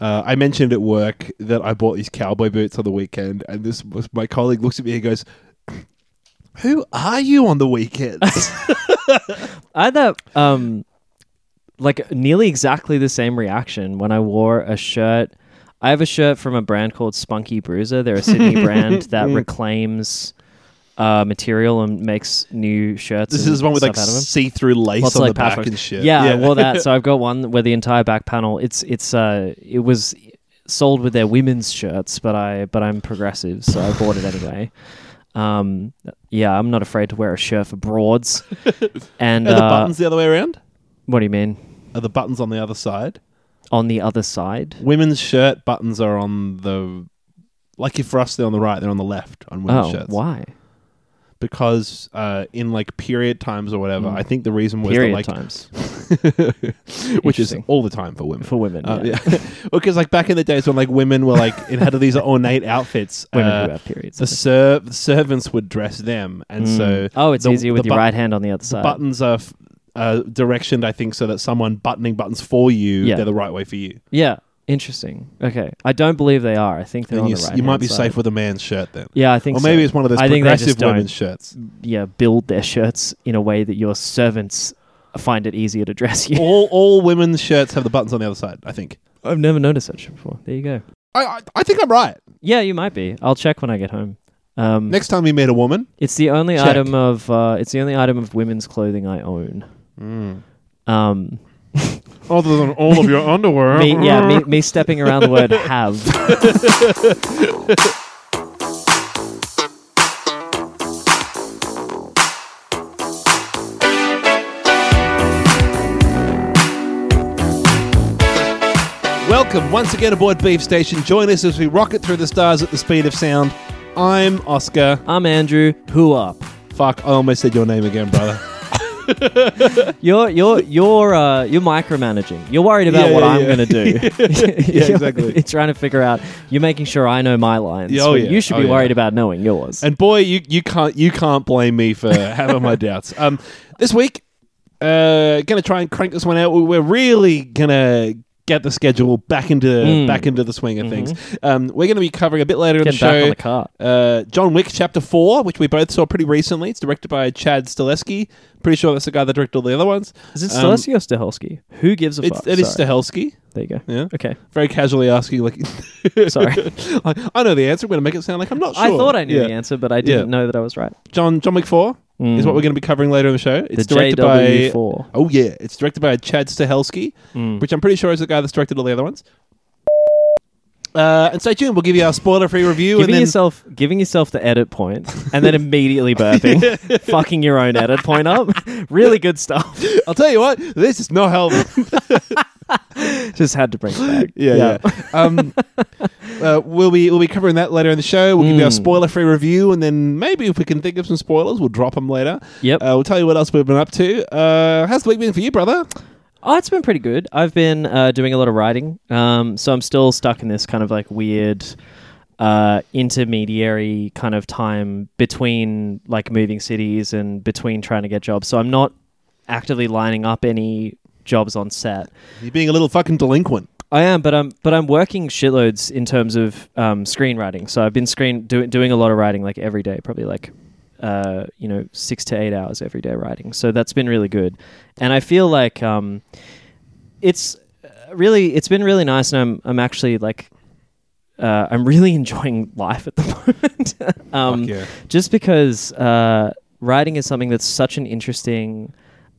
Uh, I mentioned at work that I bought these cowboy boots on the weekend, and this was my colleague looks at me and goes, "Who are you on the weekends?" I had that um like nearly exactly the same reaction when I wore a shirt. I have a shirt from a brand called Spunky Bruiser. They're a Sydney brand that reclaims uh, material and makes new shirts. this is one with like stuff out of 'em. see-through lace Lots on of, the like, back patchwork. and shit. Yeah, I wore that. So I've got one where the entire back panel. It's it's uh it was sold with their women's shirts, but I but I'm progressive, so I bought it anyway. Um, yeah, I'm not afraid to wear a shirt for broads. And Are the uh, buttons the other way around? what do you mean? Are the buttons on the other side? On the other side? Women's shirt buttons are on the like if for us they're on the right, they're on the left on women's Oh, shirts. why? Because uh, in like period times or whatever, Mm. I think the reason was Period that, like times which is all the time for women. for women. Uh, yeah. yeah. because like back in the days when like women were like it had these ornate outfits, Women uh, do have periods. the, I think. ser- the servants would dress them, and Mm. so oh, it's the- easier with the your right hand on the other the side. buttons are f- uh, directioned, I think, so that someone buttoning buttons for you, Yeah. they're the right way for you. Yeah, interesting. Okay, I don't believe they are. I think they're on you, the right. you might be safe with a man's shirt then. Yeah, I think. Or maybe so. it's one of those I progressive women's shirts. yeah build their shirts in a way that your servants find it easier to dress you. all all women's shirts have the buttons on the other side. I think. I've never noticed that shit before. There you go. I I, I think I'm right. Yeah, you might be. I'll check when I get home. Um, Next time you meet a woman, it's the only check. item of uh, it's the only item of women's clothing I own. Um, other than all of your underwear, me, yeah, me, me stepping around the word have. Welcome once again aboard Beef Station. Join us as we rocket through the stars at the speed of sound. I'm Oscar. I'm Andrew. Who up? Fuck, I almost said your name again, brother. You're you're you're uh, you're micromanaging. You're worried about Yeah, what yeah, I'm yeah. going to do. Yeah, You're- exactly. You're trying to figure out. You're making sure I know my lines. Yeah, oh, when yeah. You should Oh, be yeah. worried about knowing yours. and boy, you, you can't you can't blame me for having my doubts. Um, this week, uh, gonna try and crank this one out. We're really gonna get the schedule back into Mm. back into the swing of things. Um, we're gonna be covering a bit later in the Get back on show. the cart. Uh, John Wick Chapter 4, which we both saw pretty recently. It's directed by Chad Stileski. Pretty sure that's the guy that directed all the other ones. Is it um, or Stahelski? Who gives a fuck? it is. Stahelski. There you go. Yeah. Okay. Very casually asking, like, Sorry. I, I know the answer. I'm going to make it sound like I'm not sure. I thought I knew Yeah. the answer, but I didn't know that I was right. John John Wick 4 is what we're going to be covering later in the show. It's the directed by. JW4. Oh, yeah. It's directed by Chad Stahelski, Mm. which I'm pretty sure is the guy that's directed all the other ones. Uh, and stay tuned. We'll give you our spoiler-free review, Giving and then yourself giving yourself the edit point and then immediately burping, fucking your own edit point up. Really good stuff. I'll tell you what, this is not helping. Just had to bring it back. Yeah, yeah. um, uh, we'll be we'll be covering that later in the show. We'll give you our Mm. spoiler-free review, and then maybe if we can think of some spoilers, we'll drop them later. Yep. Uh, we'll tell you what else we've been up to. Uh, how's the week been for you, brother? Oh, it's been pretty good. I've been uh, doing a lot of writing, um, so I'm still stuck in this kind of like weird uh, intermediary kind of time between like moving cities and between trying to get jobs. So I'm not actively lining up any jobs on set. You're being a little fucking delinquent. I am, but I'm but I'm working shitloads in terms of um, screenwriting. So I've been screen do, doing a lot of writing like every day, probably like uh, you know six to eight hours every day writing. So that's been really good, and I feel like um, it's uh, really it's been really nice, and I'm I'm actually like. Uh, I'm really enjoying life at the moment. um, yeah. just because uh, writing is something that's such an interesting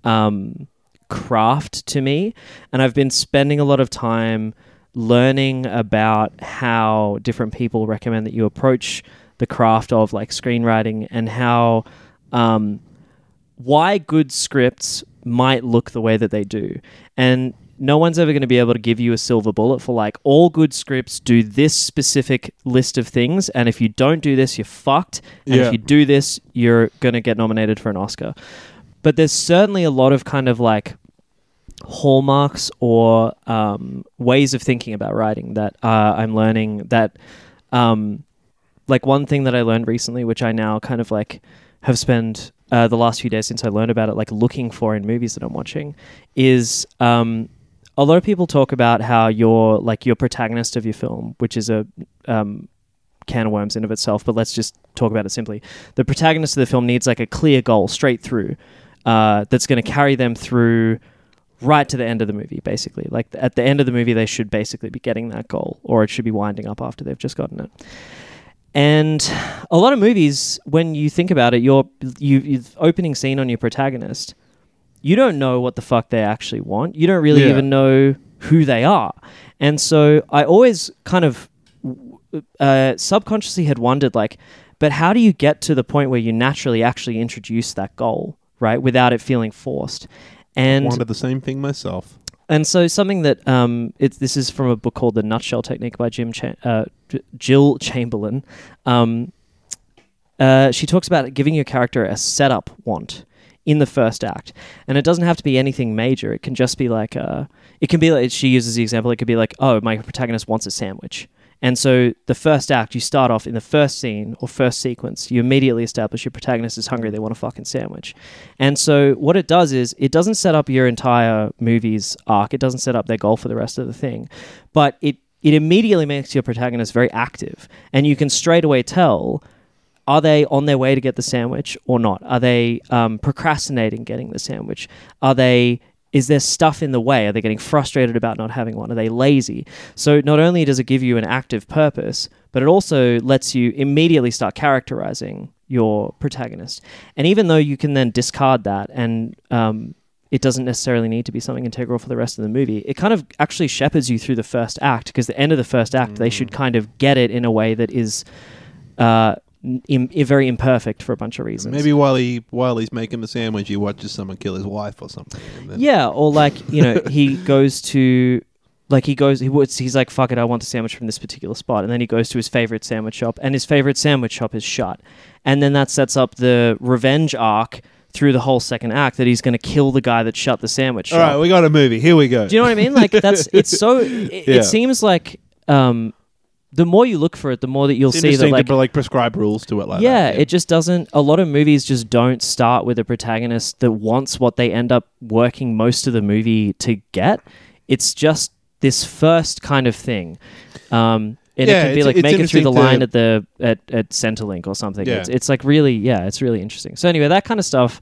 um, craft to me, and I've been spending a lot of time learning about how different people recommend that you approach the craft of like screenwriting and how um, why good scripts might look the way that they do. And no one's ever going to be able to give you a silver bullet for like all good scripts do this specific list of things. And if you don't do this, you're fucked. And Yeah. if you do this, you're going to get nominated for an Oscar. But there's certainly a lot of kind of like hallmarks or um, ways of thinking about writing that uh, I'm learning that um, like one thing that I learned recently, which I now kind of like have spent uh, the last few days since I learned about it, like looking for in movies that I'm watching, is um, a lot of people talk about how you're like your protagonist of your film, which is a um, can of worms in of itself. But let's just talk about it simply. The protagonist of the film needs like a clear goal straight through uh, that's going to carry them through right to the end of the movie. Basically, like at the end of the movie, they should basically be getting that goal, or it should be winding up after they've just gotten it. And a lot of movies, when you think about it, your you, you opening scene on your protagonist, you don't know what the fuck they actually want. You don't really Yeah. even know who they are. And so I always kind of uh, subconsciously had wondered, like, but how do you get to the point where you naturally actually introduce that goal, right, without it feeling forced? And Wanted the same thing myself. and so something that um, it's this is from a book called The Nutshell Technique by Jim Cha- uh, J- Jill Chamberlain. Um, uh, she talks about giving your character a setup want in the first act, and it doesn't have to be anything major. It can just be like uh, it can be like she uses the example. It could be like, oh, my protagonist wants a sandwich. And so the first act, you start off in the first scene or first sequence, you immediately establish your protagonist is hungry, they want a fucking sandwich. And so what it does is it doesn't set up your entire movie's arc, it doesn't set up their goal for the rest of the thing, but it it immediately makes your protagonist very active, and you can straight away tell are they on their way to get the sandwich or not? Are they um, procrastinating getting the sandwich? Are they is there stuff in the way? Are they getting frustrated about not having one? Are they lazy? So not only does it give you an active purpose, but it also lets you immediately start characterizing your protagonist. And even though you can then discard that and um, it doesn't necessarily need to be something integral for the rest of the movie. It kind of actually shepherds you through the first act because the end of the first act, they should kind of get it in a way that is uh, im- very imperfect for a bunch of reasons. Maybe while he while he's making the sandwich, he watches someone kill his wife or something. then- Yeah, or like you know, he goes to like he goes he was he's like fuck it, I want the sandwich from this particular spot, and then he goes to his favorite sandwich shop, and his favorite sandwich shop is shut, and then that sets up the revenge arc through the whole second act that he's going to kill the guy that shut the sandwich All shop. right, we got a movie. Here we go. Do you know what I mean? Like that's it's so it, Yeah. it seems like um the more you look for it, the more that you'll it's see that like to like prescribe rules to it like yeah, that. it just doesn't. A lot of movies just don't start with a protagonist that wants what they end up working most of the movie to get. It's just this first kind of thing. Um, and Yeah, it can be like make it through the to- line at the at, at Centrelink or something. Yeah. It's, it's like really yeah, it's really interesting. So anyway, that kind of stuff.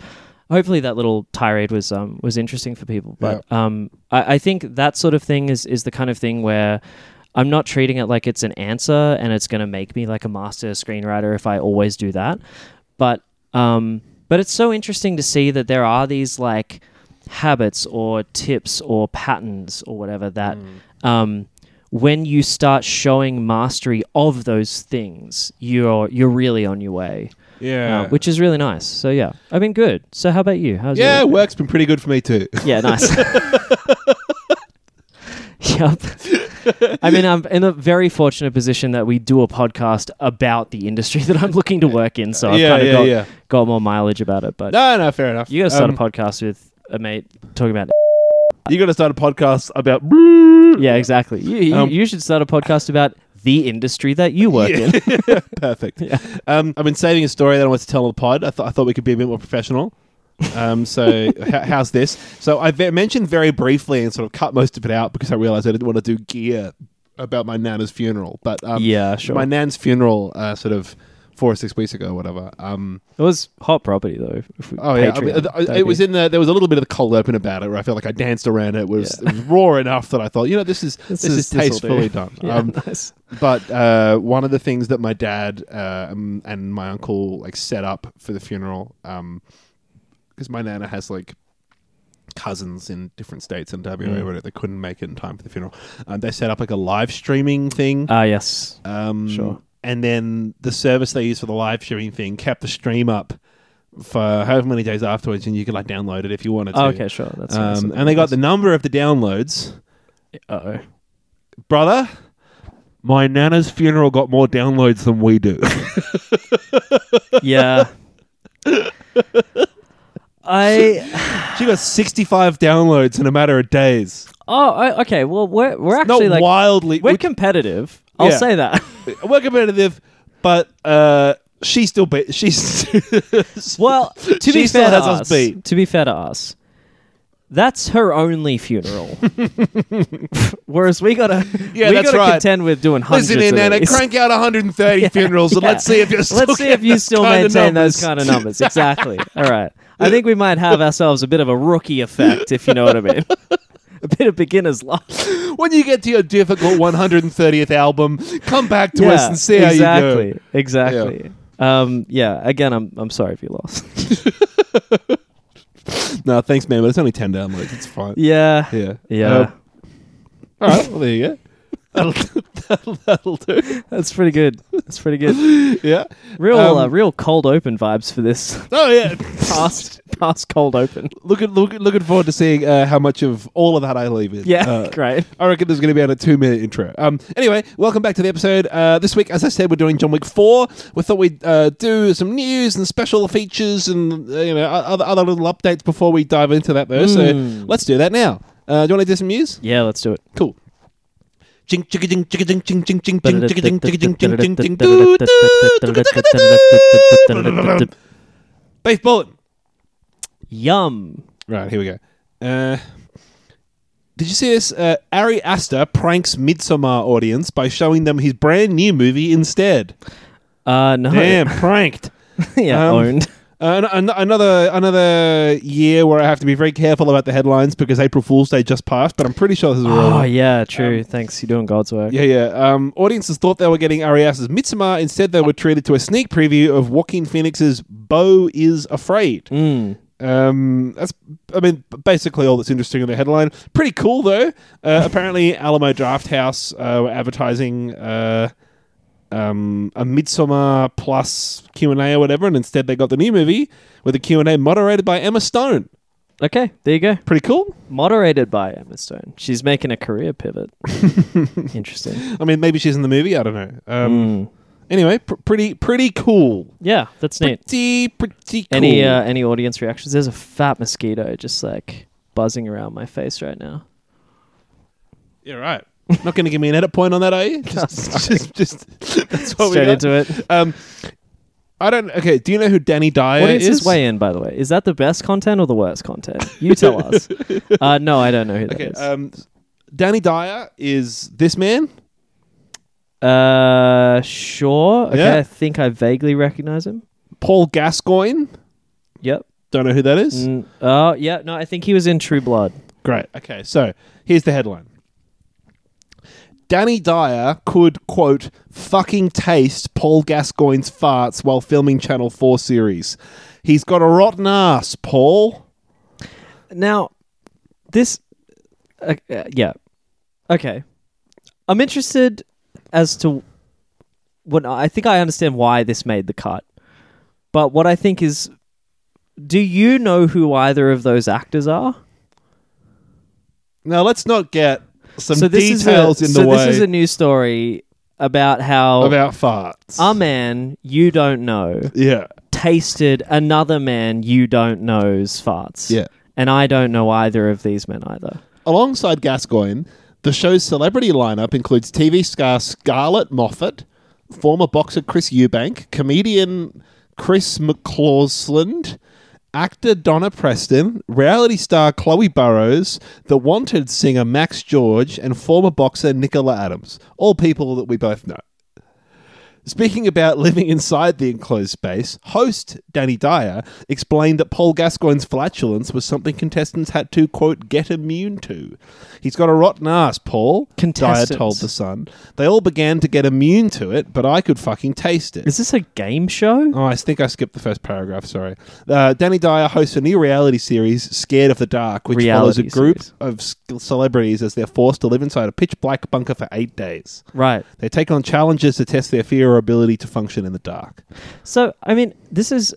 Hopefully that little tirade was um was interesting for people. But um I, I think that sort of thing is is the kind of thing where I'm not treating it like it's an answer and it's going to make me like a master screenwriter if I always do that. But um, but it's so interesting to see that there are these like habits or tips or patterns or whatever that um, when you start showing mastery of those things, you're you're really on your way, yeah. uh, which is really nice. So yeah, I've been good. So how about you? How's yeah, work's been pretty good for me too. yeah, nice. yep. I mean, I'm in a very fortunate position that we do a podcast about the industry that I'm looking to work in, so I've yeah, kind of yeah, got, yeah. got more mileage about it. But No, no, fair enough. you got to start Um, a podcast with a mate talking about. You got to start a podcast about. Yeah, exactly. You, you, Um, you should start a podcast about the industry that you work in. Perfect. Um, I've been saving a story that I want to tell on the pod. I, thought I thought we could be a bit more professional. Um, so h- how's this? So I ve- mentioned very briefly and sort of cut most of it out because I realized I didn't want to do gear about my nana's funeral. But um, yeah, sure. my nan's funeral, uh, sort of four or six weeks ago, or whatever. Um, it was hot property though. oh yeah, I mean, uh, it was in the. There was a little bit of the cold open about it, where I felt like I danced around it. It was, Yeah. it was raw enough that I thought, you know, this is this, This is, is- do. tastefully done. Yeah, Um, nice. but uh, one of the things that my dad uh, um, and my uncle like set up for the funeral, because my nana has like cousins in different states and WA, Mm. they couldn't make it in time for the funeral. Um, they set up like a live streaming thing. Ah, yes. Um, Sure. And then the service they used for the live streaming thing kept the stream up for however many days afterwards, and you could like download it if you wanted to. Oh, okay, sure. That's nice Um, of and they got the number of the downloads. Uh-oh. Brother, my nana's funeral got more downloads than we do. Yeah. I She got 65 downloads in a matter of days. oh I, okay. Well, we're we're Not actually like wildly. we're we- competitive. I'll Yeah. say that. we're competitive, but uh, she still beat. She's well, to She be still fair has to us us, beat. to be fair to us, That's her only funeral. Whereas we gotta, Yeah, we that's gotta right. contend with doing hundreds Listen in, of Nana, these. crank out 130 funerals and yeah. let's see if you're still Let's see if you still maintain those kind of numbers. Exactly. All right. I think we might have ourselves a bit of a rookie effect, if you know what I mean. a bit of beginner's luck. When you get to your difficult 130th album, come back to us and see exactly. how you go. Exactly. Um, yeah. Again, I'm I'm sorry if you lost. No, thanks, man, but it's only 10 downloads. It's fine. yeah. Yeah. Yeah. Um, all right, well, there you go. That'll, that'll, that'll do. That's pretty good. That's pretty good. Yeah. Real Um, uh, real cold open vibes for this Oh, yeah. past past cold open. Looking, look, looking forward to seeing uh, how much of all of that I leave in. Yeah. Uh, great. I reckon there's going to be about a two minute intro. Um, anyway, welcome back to the episode. Uh, this week, as I said, we're doing John Wick 4. We thought we'd uh, do some news and special features and uh, you know other, other little updates before we dive into that, though. So Mm. let's do that now. Uh, do you want to do some news? Yeah. Let's do it. Cool. Jing, jing, chicka, jing, jing, jing, jing, jing, jing, jing, jing, jing, jing, doo, doo. Beef bullet. Yum. Right, here we go. Uh, did you see this? Uh, Ari Aster pranks Midsommar audience by showing them his brand new movie instead. Uh, no. Damn, pranked. yeah. Um, owned. Uh, an- an- another another year where I have to be very careful about the headlines because April Fool's Day just passed, but I'm pretty sure this is a real Oh one. yeah. True. Thanks. You're doing God's work. Yeah, yeah. Um, audiences thought they were getting Ari Aster's Midsommar. Instead, they were treated to a sneak preview of Joaquin Phoenix's Beau is Afraid. Mm. Um, that's, I mean, basically all that's interesting in the headline. Pretty cool though. Uh, apparently, Alamo Drafthouse uh, were advertising uh, um, a Midsommar plus Q and A or whatever, and instead they got the new movie with a Q and A moderated by Emma Stone. Okay. There you go. Pretty cool. Moderated by Emma Stone. She's making a career pivot. Interesting. I mean, maybe she's in the movie. I don't know. Um, Mm. Anyway, pr- pretty pretty cool. Yeah. That's neat. Pretty pretty cool. Any uh, any audience reactions? There's a fat mosquito just like buzzing around my face right now. yeah, right. Not going to give me an edit point on that, are you? Just, just, just that's what Straight we got. into it. Um, I don't. Okay, do you know who Danny Dyer Audience is? is way in, by the way. Is that the best content or the worst content? You tell us. uh, no, I don't know who that Okay, is. um, Danny Dyer is this man. uh, sure. Okay, Yeah. I think I vaguely recognize him. Paul Gascoigne. Yep. Don't know who that is. Mm, oh, yeah. No, I think he was in True Blood. Great. Okay, so here's the headline. Danny Dyer could quote fucking taste Paul Gascoigne's farts while filming Channel Four series. He's got a rotten ass, Paul. Now, this, uh, uh, yeah, okay. I'm interested as to what I think I understand why this made the cut, but what I think is, do you know who either of those actors are? Now let's not get some so this details is a, in so the way this is a news story about how about farts. a man you don't know yeah, tasted another man you don't know's farts. yeah. and I don't know either of these men either. Alongside Gascoigne, the show's celebrity lineup includes TV star Scarlett Moffatt, former boxer Chris Eubank, comedian Chris McCausland, actor Donna Preston, reality star Chloe Burrows, the wanted singer Max George, and former boxer Nicola Adams. All people that we both know. Speaking about living inside the enclosed space, host Danny Dyer explained that Paul Gascoigne's flatulence was something contestants had to, quote, get immune to. He's got a rotten ass, Paul, Dyer told The Sun. They all began to get immune to it, but I could fucking taste it. Is this a game show? Oh, I think I skipped the first paragraph. Sorry. Uh, Danny Dyer hosts a new reality series, Scared of the Dark, which follows a group series. of celebrities as they're forced to live inside a pitch black bunker for eight days. Right. They take on challenges to test their fear ability to function in the dark. So I mean, this is.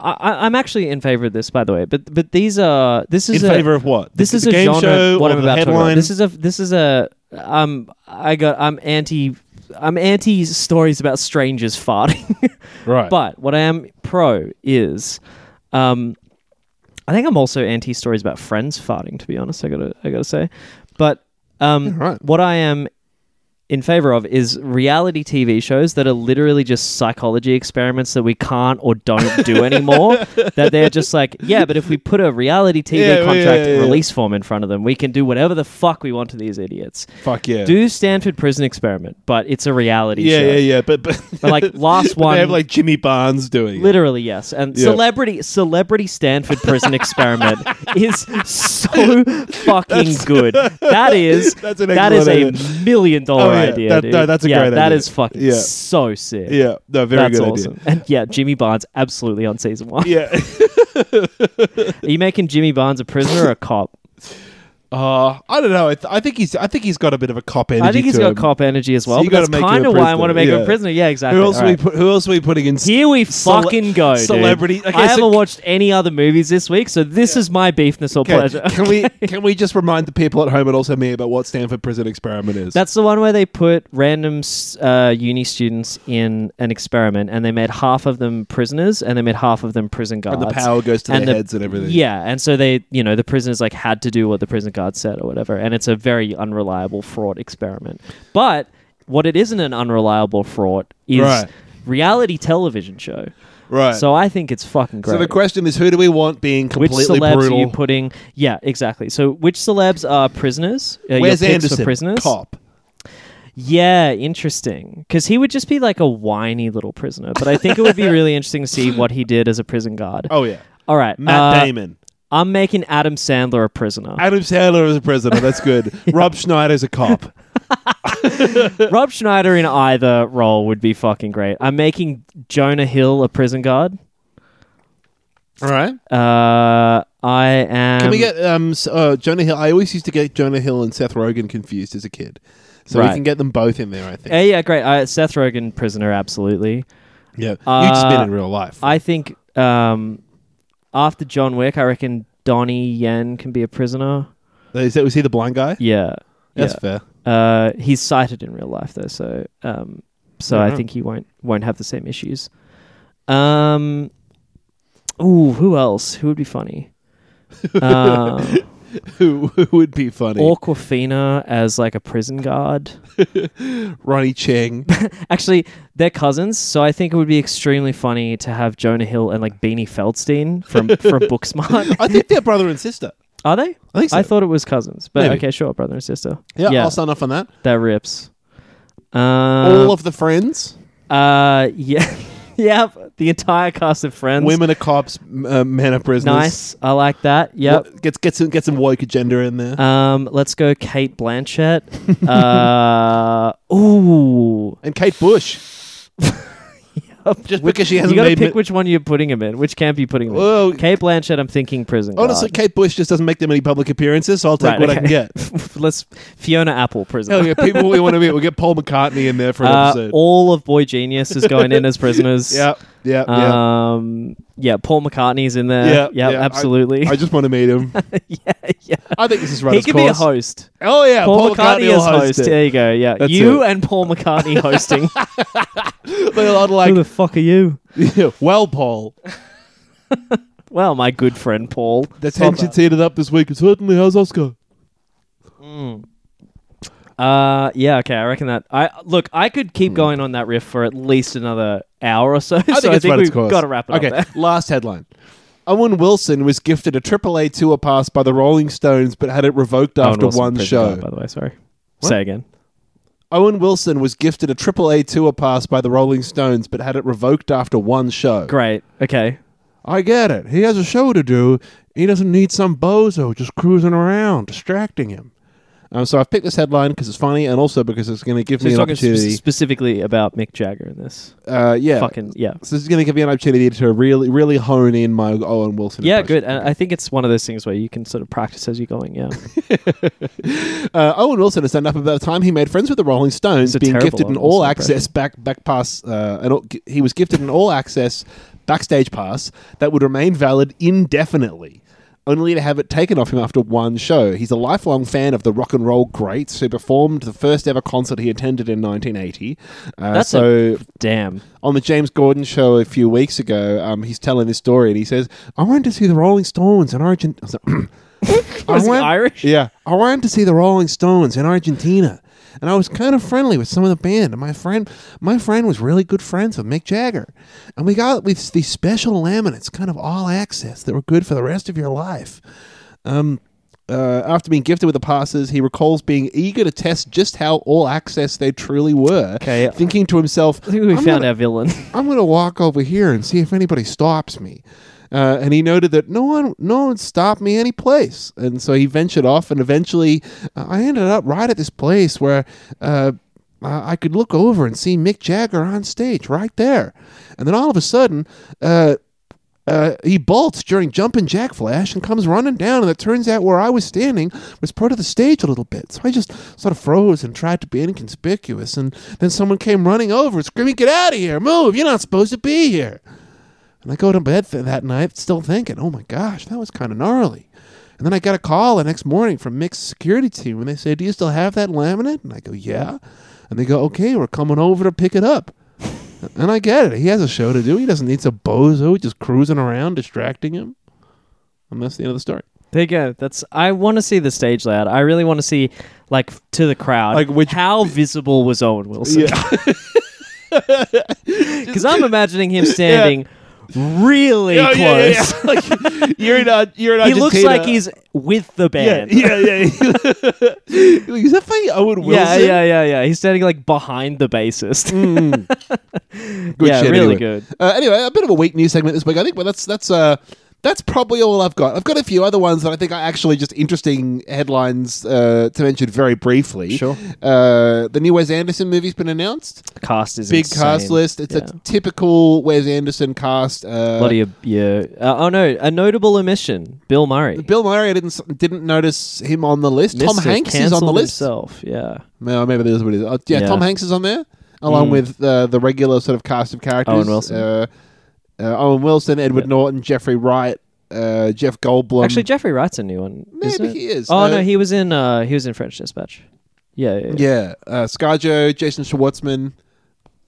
I, I'm actually in favor of this, by the way. But but these are this is in a, favor of what? this The- is a game genre. show what I'm about to talk about. headline? This is a this is a um I got I'm anti I'm anti stories about strangers farting. right. but what I am pro is, um, I think I'm also anti stories about friends farting. To be honest, I gotta I gotta say, but um, Yeah, right. what I am in favor of is reality TV shows that are literally just psychology experiments that we can't or don't do anymore. that they're just like, yeah, but if we put a reality TV Yeah, contract yeah, yeah. release form in front of them, we can do whatever the fuck we want to these idiots. Fuck yeah. Do Stanford Prison Experiment, but it's a reality yeah, show. yeah, yeah. But but, But, like, last but they have like Jimmy Barnes doing it. Literally, yes. And celebrity celebrity Stanford prison experiment is so fucking good. That is That's an that is a million dollar Oh, yeah. idea. That- dude. no, that's a yeah, great That idea. is fucking Yeah. so sick. Yeah, no, very That's good awesome. idea. And yeah, Jimmy Barnes absolutely on season one. Yeah. Are you making Jimmy Barnes a prisoner or a cop? Uh, I don't know. I, th- I think he's. I think he's got a bit of a cop energy. I think he's got him. cop energy as well. So but that's gotta make him a kind of why I want to make prisoner, him a prisoner. Yeah, exactly. Who else All we put? Who else are we putting in? Here we Cele- fucking go, celebrity- okay, I so- haven't watched any other movies this week, so this is my beefness or Okay, pleasure. Can we can we just remind the people at home and also me about what Stanford Prison Experiment is? That's the one where they put random uh, uni students in an experiment, and they made half of them prisoners, and they made half of them prison guards. and the power goes to and their the- heads and everything. Yeah, and so they, you know, the prisoners like had to do what the prison guards said or whatever, and it's a very unreliable fraud experiment. But what it isn't an unreliable fraud is Right. reality television show. right. So I think it's fucking great. So the question is, who do we want being which completely celebs brutal? are you putting? Yeah, exactly. So which celebs are prisoners? Uh, Where's picks Anderson? For prisoners? Cop. Yeah, interesting. Because he would just be like a whiny little prisoner. But I think it would be really interesting to see what he did as a prison guard. Oh yeah, All right, Matt uh, Damon. I'm making Adam Sandler a prisoner. Adam Sandler is a prisoner. That's good. Rob Schneider's a cop. Rob Schneider in either role would be fucking great. I'm making Jonah Hill a prison guard. All right. Uh, I am. Can we get um s- uh, Jonah Hill? I always used to get Jonah Hill and Seth Rogen confused as a kid, so we Right. can get them both in there. I think. Uh, yeah, great. Uh, Seth Rogen, prisoner, absolutely. yeah, you'd uh, in real life. I think um, after John Wick, I reckon Donnie Yen can be a prisoner. Is that was he the blind guy? Yeah, That's yeah. fair. Uh, he's sighted in real life though, so um, so I Yeah. think he won't won't have the same issues. Um, ooh, who else? Who would be funny? Uh, Who, who would be funny? Awkwafina as like a prison guard. Ronny Chieng. Actually, they're cousins, so I think it would be extremely funny to have Jonah Hill and like Beanie Feldstein from from Booksmart. I think they're brother and sister. Are they? I think so. I thought it was cousins, but Maybe. okay, sure, brother and sister. yeah. I'll sign off on that. That rips. Uh, All of the friends, uh, yeah, yeah, the entire cast of Friends. women are cops, m- uh, men are prisoners. nice. I like that. Yep. What- Get get some get some woke agenda in there. Um, let's go, Cate Blanchett. uh, ooh, and Kate Bush. Just because she hasn't you gotta made pick mi- which one you're putting him in. Which camp you putting him in? Well, Cate Blanchett, I'm thinking prison. honestly, guard. Kate Bush just doesn't make that many public appearances, so I'll take Right, what I can okay. get. let's Fiona Apple prison. Hell yeah, people we want to meet. We'll get Paul McCartney in there for an Uh, episode. all of Boy Genius is going in as prisoners. yeah, yeah, yeah. Um, yeah, Paul McCartney's in there. Yeah, yeah, yeah, absolutely. I just want to meet him. yeah, yeah. I think this is right. He could be a host. Oh yeah, Paul, McCartney, will as host. it. There you go. Yeah, That's you it. and Paul McCartney hosting. They're all like, Who the fuck are you? yeah, well, Paul, Well, my good friend Paul. the tension's heated up this week. Certainly, how's Oscar? Uh, yeah, okay. I reckon that. I look. I could keep going on that riff for at least another hour or so. Hmm. I think so it's I think run its we've course. got to wrap it okay, up. There. last headline. Owen Wilson was gifted a AAA tour pass by the Rolling Stones, but had it revoked Owen after Wilson, one show. guard, by the way. Sorry. What? Say again. Owen Wilson was gifted a AAA tour pass by the Rolling Stones, but had it revoked after one show. Great. Okay. I get it. He has a show to do. He doesn't need some bozo just cruising around, distracting him. Um, so I've picked this headline because it's funny, and also because it's going to give So me an opportunity. specifically about Mick Jagger in this. uh, yeah, Fucking yeah. So this is going to give me an opportunity to really, really hone in my Owen Wilson. Yeah, impression. good. And I think it's one of those things where you can sort of practice as you're going. Yeah. Uh, Owen Wilson has done up about the time he made friends with the Rolling Stones, being gifted an Wilson all access back back pass. Uh, an, all- he was gifted an all access backstage pass that would remain valid indefinitely. Only to have it taken off him after one show. He's a lifelong fan of the rock and roll greats who performed the first ever concert he attended in 1980. Uh, That's so Damn. on the James Corden show a few weeks ago, um, he's telling this story and he says, "I went to see the Rolling Stones in Argentina." Was he Irish? Yeah, I went to see the Rolling Stones in Argentina, and I was kind of friendly with some of the band. And my friend, my friend was really good friends with Mick Jagger, and we got these, these special laminates, kind of all access, that were good for the rest of your life. Um, uh, after being gifted with the passes, he recalls being eager to test just how all access they truly were. Okay. thinking to himself, I think we found gonna- our villain. I'm going to walk over here and see if anybody stops me. Uh, and he noted that no one, no one stopped me any place. And so he ventured off, and eventually, uh, I ended up right at this place where uh, I could look over and see Mick Jagger on stage right there. And then all of a sudden, uh, uh, he bolts during jumping jack flash and comes running down, and it turns out where I was standing was part of the stage a little bit. So I just sort of froze and tried to be inconspicuous, and then someone came running over, screaming, "Get out of here! Move! You're not supposed to be here!" And I go to bed th- that night, still thinking, "Oh my gosh, that was kind of gnarly." And then I got a call the next morning from Mick's security team, and they say, "Do you still have that laminate?" And I go, "Yeah." And they go, "Okay, we're coming over to pick it up." And I get it. He has a show to do. He doesn't need some bozo just cruising around distracting him. And that's the end of the story. There you go. That's. I want to see the stage layout. I really want to see, like, to the crowd, Like which- how visible was Owen Wilson? Because I'm imagining him standing really Yeah, close. yeah, yeah, yeah. like, you're in, uh, you're in He Argentina. looks like he's with the Yeah, band. yeah, yeah. Is that funny? Owen Wilson? yeah, yeah, yeah, yeah. He's standing like behind the bassist. Mm. Good yeah, shit, really anyway. good. Uh, anyway, a bit of a weak news segment this week, I think, but that's that's uh that's probably all I've got. I've got a few other ones that I think are actually just interesting headlines uh, to mention very briefly. Sure. Uh, the new Wes Anderson movie's been announced. The cast is Big insane. cast list. It's Yeah. a typical Wes Anderson cast. Uh, A lot of your uh, oh no, a notable omission. Bill Murray. Bill Murray, I didn't didn't notice him on the list. Tom Hanks is on the list. Himself. Yeah. No, maybe that's what it is. Oh, yeah, Yeah. Tom Hanks is on there, along Mm. with uh, the regular sort of cast of characters. Owen Wilson. Uh, Owen Wilson, Edward Yep. Norton, Jeffrey Wright, uh, Jeff Goldblum. Actually, Jeffrey Wright's a new one. maybe he is. Oh Uh, no, he was in uh, he was in French Dispatch. Yeah, yeah. yeah. Yeah, uh, ScarJo, Jason Schwartzman,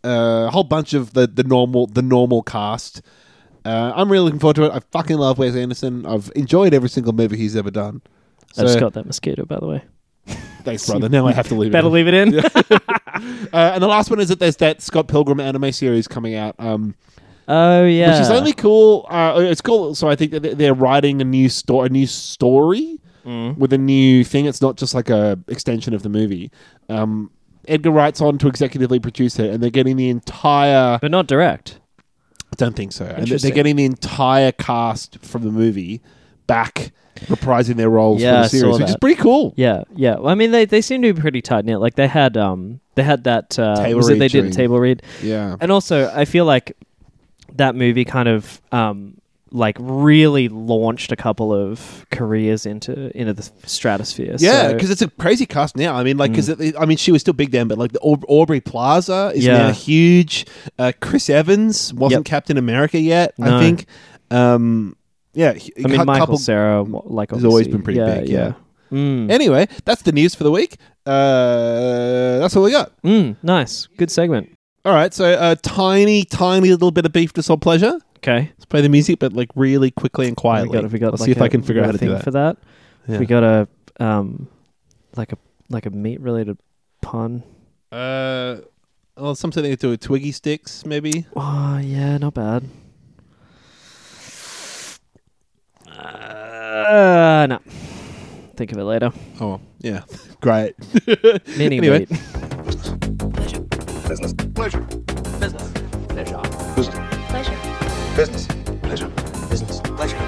uh, a whole bunch of the, the normal the normal cast. Uh, I'm really looking forward to it. I fucking love Wes Anderson. I've enjoyed every single movie he's ever done. I just got that mosquito, by the way. Thanks, brother. Now I have to leave. Better it in. leave it in. Uh, and the last one is that there's that Scott Pilgrim anime series coming out. Um, oh yeah. which is only cool. Uh, it's cool. So I think that they're writing a new story, a new story Mm. with a new thing. It's not just like a extension of the movie. Um, Edgar Wright's on to executively produce it, and they're getting the entire. but not direct. I don't think so. And they're- they're getting the entire cast from the movie back, reprising their roles Yeah, for the series, which is pretty cool. Yeah, yeah. Well, I mean, they, they seem to be pretty tight knit. Like they had um they had that uh, Table was it they did during- a table read, Yeah. and also I feel like that movie kind of um like really launched a couple of careers into into the stratosphere. Yeah, So- because it's a crazy cast now. I mean, like, because I mean, she was still big then, but like the Aub- Aubrey Plaza is Yeah. now huge. Uh, Chris Evans wasn't Yep. Captain America yet. I think. Um, yeah, I mean, Michael Cera like has always been pretty yeah, big, yeah. Mm. Anyway, that's the news for the week. Uh, that's all we got. Mm, nice, good segment. All right, so a tiny, tiny little bit of beef to solve pleasure. Okay, Let's play the music, but like really quickly and we quietly. got, we got I'll like see if a- I can figure out how to do that. for that. Yeah. We got a um like a like a meat related pun. Uh, well, something to do with Twiggy sticks, maybe. Oh yeah, not bad. Uh, no. Think of it later. Oh, yeah, great. Mini Anyway. meat. Business. Pleasure. Business. Pleasure. Business. Pleasure. Business. Pleasure. Business. Pleasure.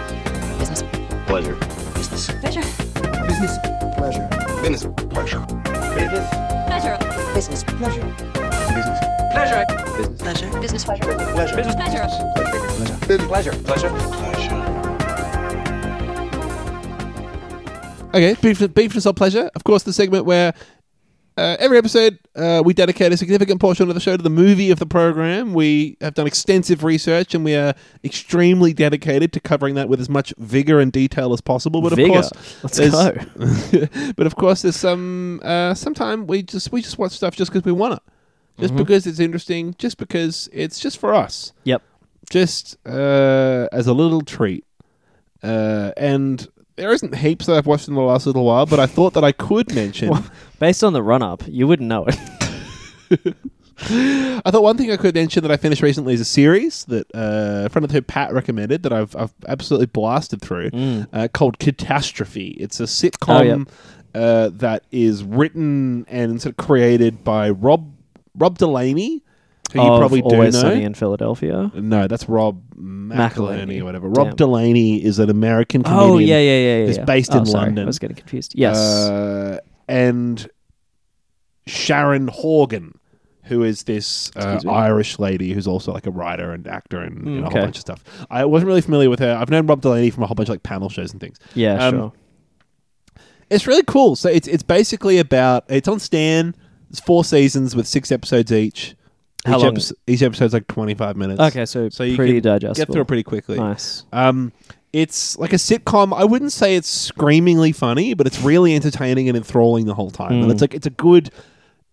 Business. Pleasure. Business. Pleasure. Business. Pleasure. Business. Pleasure. Business. Pleasure. Business. Pleasure. Business. Pleasure. Business. Pleasure. Business. Pleasure. Pleasure. Business. Pleasure. Pleasure. Pleasure. Business. Pleasure. Pleasure. Pleasure. Okay, beef, beef to solve pleasure. Of course, the segment where uh, every episode uh, we dedicate a significant portion of the show to the movie of the program. We have done extensive research and we are extremely dedicated to covering that with as much vigor and detail as possible. But of Vigor. course, Let's there's- go. but of course, there's some. Uh, sometime we just we just watch stuff just because we want it, just because it's interesting, just because it's just for us Yep. just uh, as a little treat. Uh, and there isn't heaps that I've watched in the last little while, but I thought that I could mention. Based on the run up, you wouldn't know it. I thought one thing I could mention that I finished recently is a series that uh, a friend of the Pat recommended that I've, I've absolutely blasted through uh, called Catastrophe. It's a sitcom Mm. Oh, uh, that is written and sort of created by Rob Rob Delaney, who you Of probably do Always know. Sunny in Philadelphia. No, that's Rob McElhenney or whatever. Rob Damn. Delaney is an American comedian. Oh yeah, yeah, yeah, yeah. Yeah. based Oh, in sorry, London. I was getting confused. Yes. Uh, and Sharon Horgan, who is this uh, Irish lady who's also like a writer and actor and Mm, a okay. whole bunch of stuff. I wasn't really familiar with her. I've known Rob Delaney from a whole bunch of like panel shows and things. yeah, um, sure. It's really cool. So it's it's basically about it's on Stan. It's four seasons with six episodes each. How each, long? episo- each episode's like twenty five minutes. Okay, so, so you pretty can digestible. get through it pretty quickly. Nice. Um, it's like a sitcom. I wouldn't say it's screamingly funny, but it's really entertaining and enthralling the whole time. And Mm. it's like it's a good,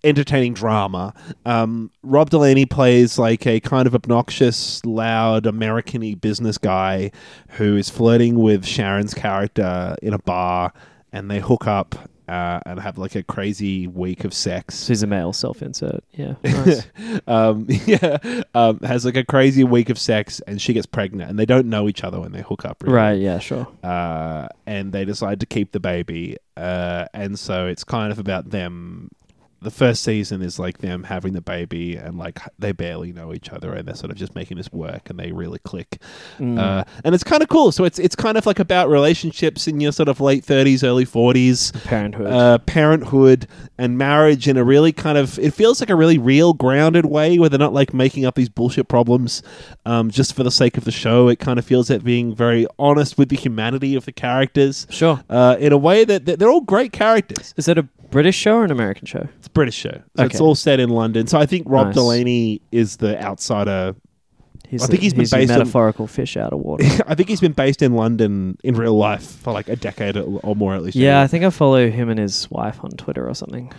entertaining drama. Um, Rob Delaney plays like a kind of obnoxious, loud, American-y business guy who is flirting with Sharon's character in a bar, and they hook up. Uh, and have like a crazy week of sex. So he's a male self-insert. Yeah. Nice. um, yeah, um, has like a crazy week of sex, and she gets pregnant, and they don't know each other when they hook up. Really. right. Yeah. Sure. Uh, and they decide to keep the baby, uh, and so it's kind of about them. The first season is like them having the baby, and like they barely know each other, and they're sort of just making this work, and they really click. Mm. Uh, and it's kind of cool. So it's it's kind of like about relationships in your sort of late thirties, early forties Parenthood. uh, parenthood and marriage in a really kind of it feels like a really real grounded way where they're not like making up these bullshit problems um, just for the sake of the show it kind of feels like being very honest with the humanity of the characters sure. uh, in a way that, that they're all great characters Is it a British show or an American show? it's a british show so it's Okay. all set in london so i think rob Nice. delaney is the outsider He's I think he's been based on- metaphorical fish out of water. i think he's been based in london in real life for like a decade or or more at least yeah, I think I follow him and his wife on Twitter or something.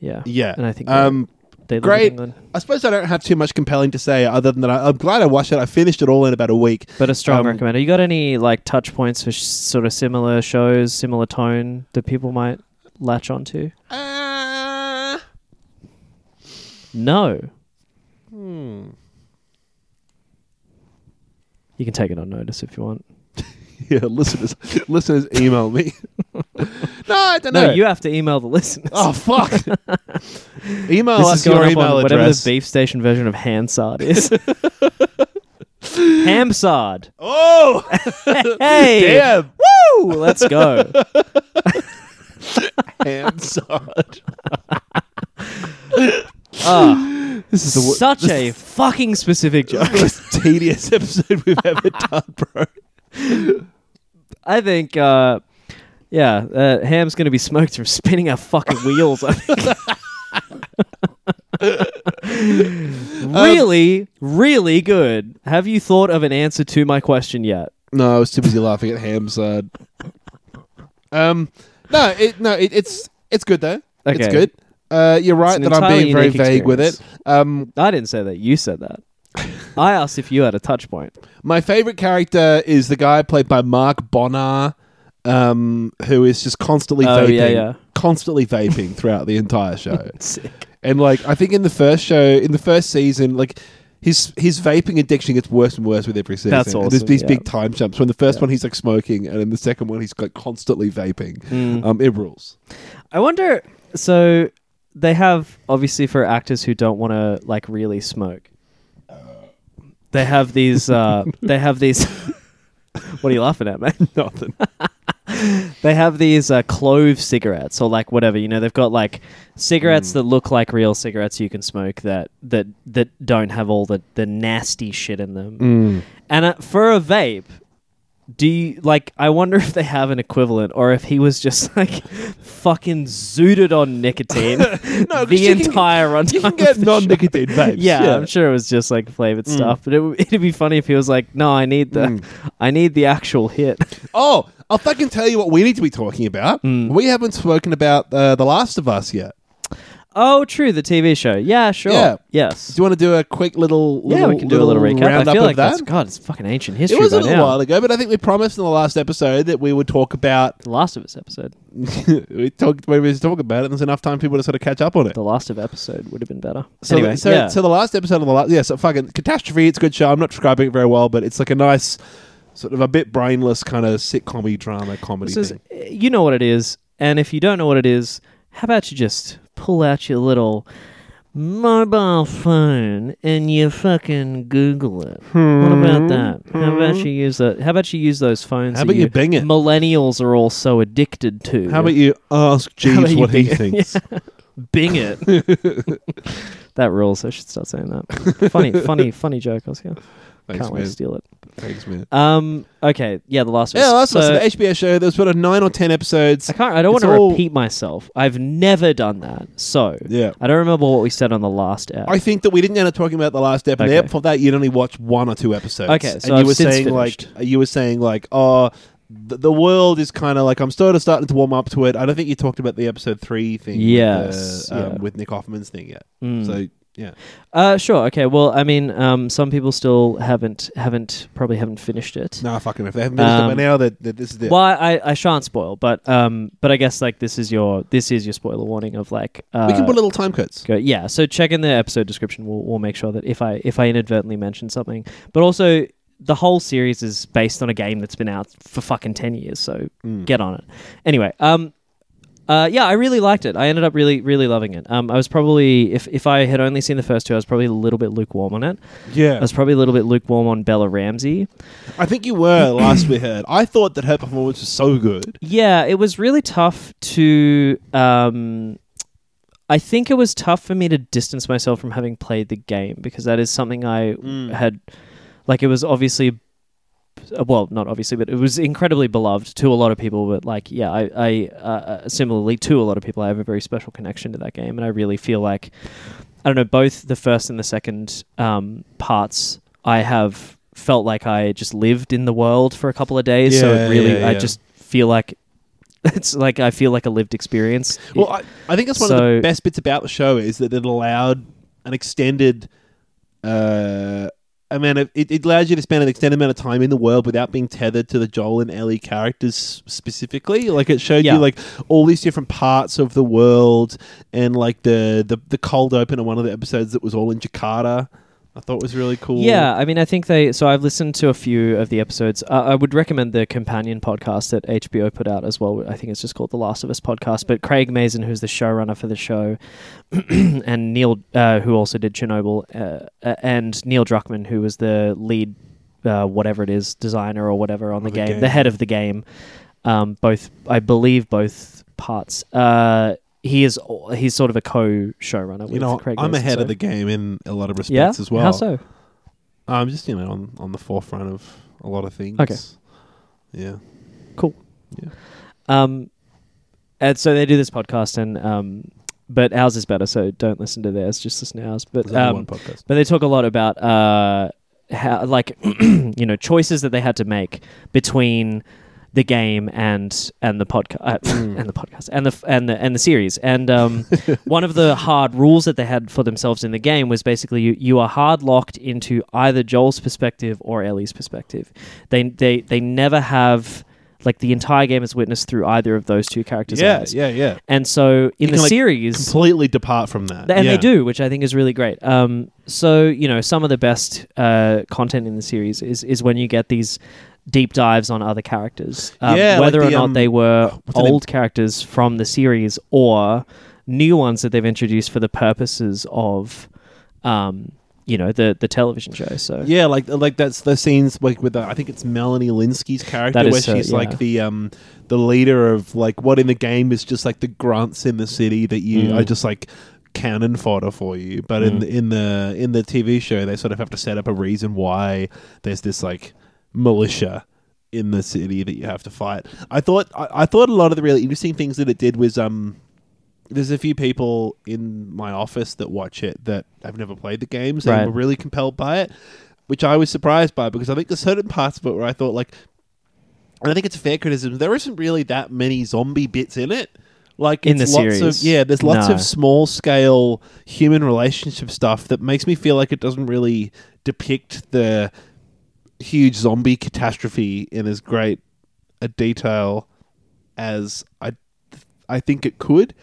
Yeah. yeah And I think um they live great. in England. I suppose I don't have too much compelling to say other than that I, I'm glad I watched it. I finished it all in about a week. But a strong Um, recommender. You got any like touch points for sh- sort of similar shows, similar tone that people might latch onto? Uh, No. hmm. You can take it on notice if you want. Yeah, listeners, listeners, email me. no, I don't know. No, know. you have to email the listeners. oh fuck! email this us is going your up email on whatever address. the beef station version of Hansard is. Hamsard. oh, Hey. damn! Woo! Let's go. Hamsard. Ah, This is the wo- such a fucking specific joke. most tedious episode we've ever done, bro. I think, uh, yeah, uh, Ham's going to be smoked from spinning our fucking wheels. I think. really, really good. Have you thought of an answer to my question yet? No, I was too busy laughing at Hamsard. Um, no, it, no, it, it's it's good though. It's good. Uh, you're right that I'm entirely being very unique vague with it. Um, I didn't say that. You said that. I asked if you had a touch point. my favorite character is the guy played by Mark Bonnar, um, who is just constantly Oh, vaping, yeah, yeah. constantly vaping throughout the entire show. Sick. And like, I think in the first show, in the first season, like. His his vaping addiction gets worse and worse with every season. That's awesome, There's these yeah. big time jumps. When the first Yeah. one he's like smoking, and in the second one he's like constantly vaping. Mm. Um, it rules. I wonder. So they have obviously for actors who don't want to like really smoke. They have these. Uh, they have these. what are you laughing at, man? Nothing. They have these uh, clove cigarettes or like whatever. You know, they've got like cigarettes that look like real cigarettes you can smoke that that that don't have all the the nasty shit in them. And uh, for a vape, do you like? I wonder if they have an equivalent, or if he was just like fucking zooted on nicotine No, the you can- entire runtime. You can get non-nicotine vapes. Yeah, I'm sure it was just like flavored stuff, but it, it'd be funny if he was like, "No, I need the, I need the actual hit." Oh, I'll fucking tell you what we need to be talking about. Mm. We haven't spoken about uh, The Last of Us yet. Oh, true. The TV show. Yeah, sure. Yeah. Yes. Do you want to do a quick little, yeah, we can do a little recap. I feel of like that? that's God. It's fucking ancient history. It was a little now. while ago, but I think we promised in the last episode that we would talk about. The Last of Us episode. we talked when we was talking about it. and There's enough time for people to sort of catch up on it. The Last of episode would have been better. So, anyway, so, yeah. so the last episode of the last, yeah, so fucking catastrophe. It's a good show. I'm not describing it very well, but it's like a nice, sort of a bit brainless kind of sitcom drama comedy This is, thing. Eh, you know what it is, and if you don't know what it is, how about you just pull out your little mobile phone and you fucking Google it. What about hmm. that? How about hmm. you use that? How about you use those phones? How about you Bing it? Millennials are all so addicted to. How about you ask Jeeves you what he it? thinks? Bing it? that rules. I should start saying that. Funny, funny, funny joke. I was here. Thanks, Can't wait man. to steal it. Thanks, man. Um. Okay. Yeah. The last. Yeah, that's so, the HBO show. There's sort of nine or ten episodes. I can't. I don't want to all- repeat myself. I've never done that. So Yeah. I don't remember what we said on the last app. I think that we didn't end up talking about the last episode. Okay. For that, you'd only watch one or two episodes. Okay, so and you I've were since saying finished. like you were saying like, oh, the, the world is kind of like I'm sort of starting to warm up to it. I don't think you talked about the episode three thing. Yes, with, the, um, yeah. with Nick Offerman's thing yet. Mm. So yeah, Uh, sure. Okay. Well, I mean, um, some people still haven't haven't probably haven't finished it. no, fucking if they haven't finished it by Um, now, that, that this is it. Well, I, I shan't spoil, but um, but I guess like this is your this is your spoiler warning of like uh, we can put little time codes. go yeah. So check in the episode description. We'll we'll make sure that if I if I inadvertently mention something, but also the whole series is based on a game that's been out for fucking ten years. So Mm. get on it. Anyway, um, uh, yeah, I really liked it. I ended up really, really loving it. Um, I was probably, if, if I had only seen the first two, I was probably a little bit lukewarm on it. Yeah. I was probably a little bit lukewarm on Bella Ramsey. I think you were last we heard. I thought that her performance was so good. Yeah, it was really tough to. Um, I think it was tough for me to distance myself from having played the game because that is something I Mm. had. Like, it was obviously. Uh, Well, not obviously, but it was incredibly beloved to a lot of people. But like, yeah, I, I uh, uh, similarly to a lot of people, I have a very special connection to that game, and I really feel like I don't know both the first and the second um, parts. I have felt like I just lived in the world for a couple of days, so it really, yeah, I just feel like it's like I feel like a lived experience. Well, I, I think that's one of the best bits about the show is that it allowed an extended. Uh, amount of it, it allows you to spend an extended amount of time in the world without being tethered to the Joel and Ellie characters specifically. Like it showed Yeah. you like all these different parts of the world and like the, the the cold open of one of the episodes that was all in Jakarta. I thought was really cool. Yeah, I mean, I think they. So I've listened to a few of the episodes. Uh, I would recommend the companion podcast that HBO put out as well. I think it's just called the Last of Us podcast. But Craig Mazin, who's the showrunner for the show, and Neil, uh, who also did Chernobyl, uh, uh, and Neil Druckmann, who was the lead, uh, whatever it is, designer or whatever on the, the game, game. the head of the game. Um, both, I believe, both parts. He is. He's sort of a co-showrunner. With you know, Craig I'm ahead so- of the game in a lot of yeah. respects as well. How so? I'm just you know on on the forefront of a lot of things. Okay. Yeah. Cool. Yeah. Um, and so they do this podcast, and um, but ours is better, so don't listen to theirs. Just listen to ours. But um, but they talk a lot about uh, how like you know choices that they had to make between the game and and the podcast uh, Mm. and the podcast and the and the and the series and um, one of the hard rules that they had for themselves in the game was basically you, you are hard locked into either Joel's perspective or Ellie's perspective they they they never have like the entire game is witnessed through either of those two characters Yeah, eyes. yeah, yeah. and so in You the like, series Completely depart from that. and yeah. they do, which I think is really great. Um, so you know, some of the best uh, content in the series is is when you get these deep dives on other characters, um, Yeah, like whether or not um, they were old characters from the series or new ones that they've introduced for the purposes of, um, you know, the the television show. So Yeah, like like that's the scenes like with the, I think it's Melanie Lynskey's character where her, she's yeah. like the um the leader of like what in the game is just like the grunts in the city that you Mm. are just like cannon fodder for you. But in Mm. the, in the in the TV show, they sort of have to set up a reason why there's this like militia in the city that you have to fight. I thought I, I thought a lot of the really interesting things that it did was um there's a few people in my office that watch it that have never played the games Right. and were really compelled by it, which I was surprised by because I think there's certain parts of it where I thought like, and I think it's a fair criticism. There isn't really that many zombie bits in it. Like In it's the lots series? of yeah, there's lots No. of small scale human relationship stuff that makes me feel like it doesn't really depict the huge zombie catastrophe in as great a detail as I I think it could.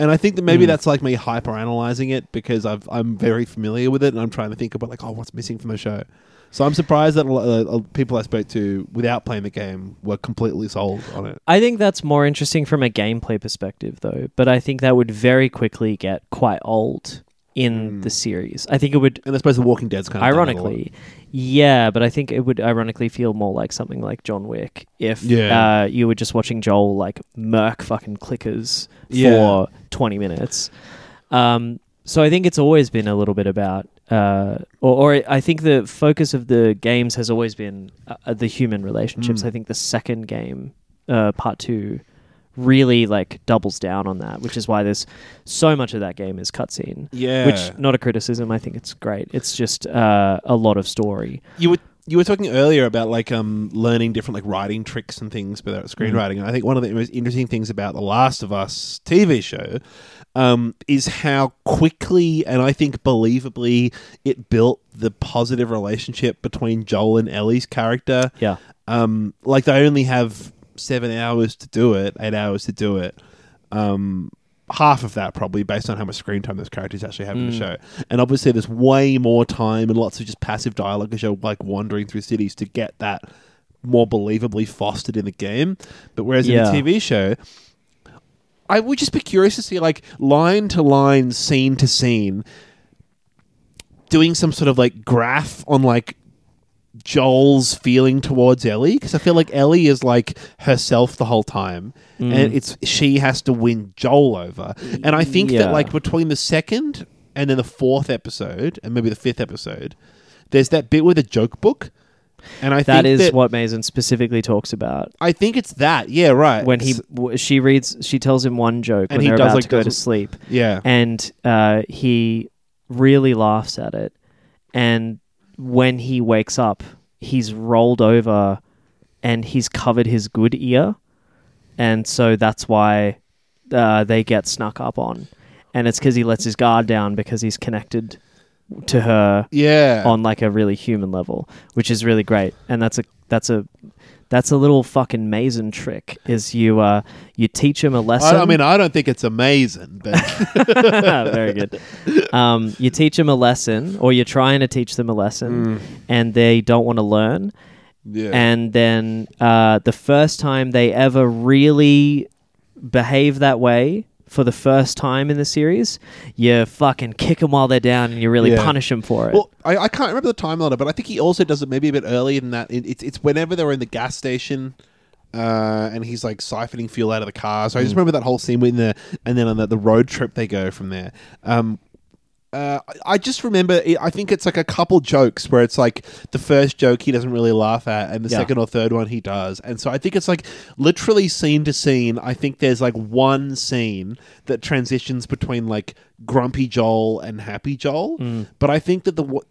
And I think that maybe Mm. that's like me hyper analyzing it because I've I'm very familiar with it and I'm trying to think about like oh what's missing from the show. So I'm surprised that a lot of people I spoke to without playing the game were completely sold on it. I think that's more interesting from a gameplay perspective, though. But I think that would very quickly get quite old in Mm. the series. I think it would, And I suppose The Walking Dead's kind of done it a lot. ironically, yeah, but I think it would ironically feel more like something like John Wick if Yeah. uh, you were just watching Joel like murk fucking clickers Yeah. for 20 minutes. Um, so I think it's always been a little bit about, uh, or, or I think the focus of the games has always been uh, the human relationships. Mm. I think the second game, uh, part two, really like doubles down on that, which is why there's so much of that game is cutscene. Yeah. Which not a criticism. I think it's great. It's just uh, a lot of story. you were you were talking earlier about like um learning different like writing tricks and things about screenwriting. And I think one of the most interesting things about the Last of Us TV show um, is how quickly and I think believably it built the positive relationship between Joel and Ellie's character. Yeah. Um, like they only have seven hours to do it, eight hours to do it. Um, half of that probably based on how much screen time those characters actually have in the Mm. show. And obviously, there's way more time and lots of just passive dialogue as you're like wandering through cities to get that more believably fostered in the game. But whereas Yeah. in the TV show, I would just be curious to see like line to line, scene to scene, doing some sort of like graph on like Joel's feeling towards Ellie because I feel like Ellie is like herself the whole time, Mm. and it's she has to win Joel over. And I think Yeah. that like between the second and then the fourth episode and maybe the fifth episode, there's that bit with the joke book, and I That is that, what Mazin specifically talks about. I think it's that. Yeah, right. When he she reads, she tells him one joke And when he they're does, about like, to go to sleep, yeah, and uh, he really laughs at it. And when he wakes up, he's rolled over, and he's covered his good ear, and so that's why uh, they get snuck up on, and it's because he lets his guard down because he's connected to her yeah. on like a really human level, which is really great. And that's a that's a that's a little fucking Mazin trick. Is you uh you teach him a lesson. I, I mean, I don't think it's amazing, but very good. Um, you teach them a lesson, or you're trying to teach them a lesson, and they don't want to learn. yeah. And then uh, the first time they ever really behave that way for the first time in the series, you fucking kick them while they're down, and you really Yeah. punish them for it. Well, I, I can't remember the it, but I think he also does it maybe a bit earlier than that. It, it's it's whenever they're in the gas station. Uh, and he's like siphoning fuel out of the car. So I just remember that whole scene in the, and then on the, the road trip they go from there. Um, uh, I- just remember. It, I think it's like a couple jokes where it's like the first joke he doesn't really laugh at, and the Yeah. second or third one he does. And so I think it's like literally scene to scene. I think there's like one scene that transitions between like grumpy Joel and happy Joel. But I think that the w-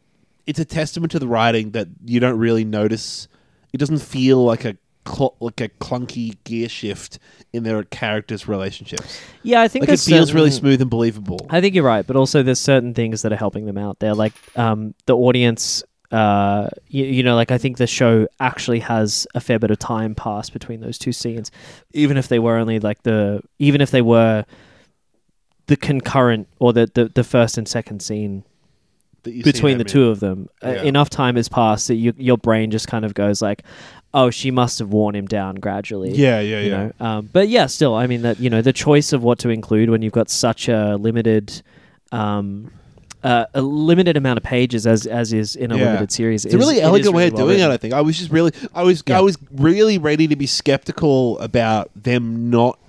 it's a testament to the writing that you don't really notice. It doesn't feel like a cl- like a clunky gear shift in their characters' relationships. yeah, I think Like it feels really smooth and believable. I think you're right, but also there's certain things that are helping them out. They're like um, the audience. Uh, you, you know, like I think the show actually has a fair bit of time passed between those two scenes, even if they were only like the, even if they were the concurrent or the the, the first and second scene that you see between the two of them. Uh, enough time has passed that you, your brain just kind of goes like, "Oh, she must have worn him down gradually." Yeah, yeah, you yeah. know um, but yeah still i mean that you know the choice of what to include when you've got such a limited um, uh, a limited amount of pages as as is in a Yeah. limited series It's a really is elegant way really of well doing it. I think I was just really, I was, Yeah. I was really ready to be skeptical about them not,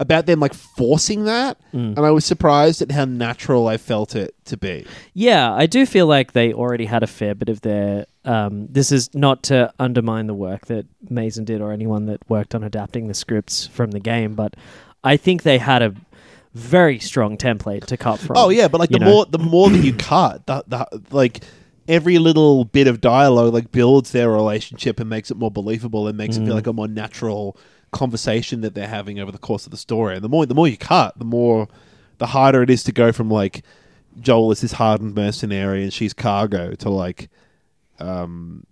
about them like forcing that, Mm. and I was surprised at how natural I felt it to be. yeah i do feel like they already had a fair bit of their um, this is not to undermine the work that Mazin did or anyone that worked on adapting the scripts from the game but i think they had a very strong template to cut from Oh yeah, but like the know? more the more that you cut, the, the like every little bit of dialogue like builds their relationship and makes it more believable and makes it Mm. feel like a more natural conversation that they're having over the course of the story. And the more the more you cut, the more the harder it is to go from like Joel is this hardened mercenary and she's cargo to like um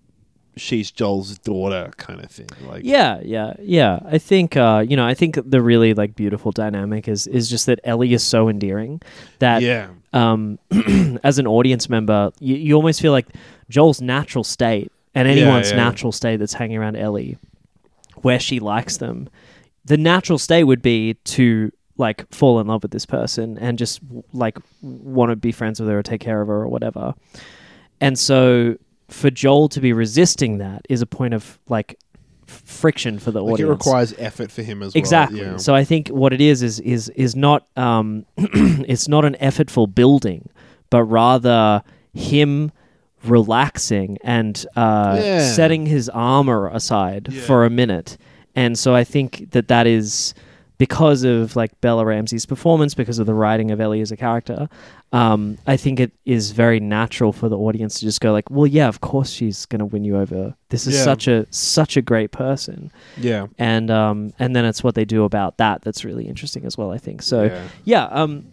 she's Joel's daughter kind of thing. Like Yeah, yeah, yeah. I think uh, you know, I think the really like beautiful dynamic is is just that Ellie is so endearing that yeah. um, as an audience member, you, you almost feel like Joel's natural state and Yeah, anyone's yeah. natural state that's hanging around Ellie, where she likes them, the natural state would be to like fall in love with this person and just like want to be friends with her or take care of her or whatever. And so for Joel to be resisting that is a point of like friction for the Like audience. it requires effort for him as Exactly. well. Yeah. So I think what it is is is is not um, it's not an effortful building, but rather him relaxing and uh, Yeah. setting his armor aside Yeah. for a minute. And so I think that that is because of like Bella Ramsey's performance, because of the writing of Ellie as a character. Um, I think it is very natural for the audience to just go like, "Well, yeah, of course she's going to win you over. This is Yeah. such a such a great person." yeah. and um and then it's what they do about that that's really interesting as well i think so Yeah. yeah, um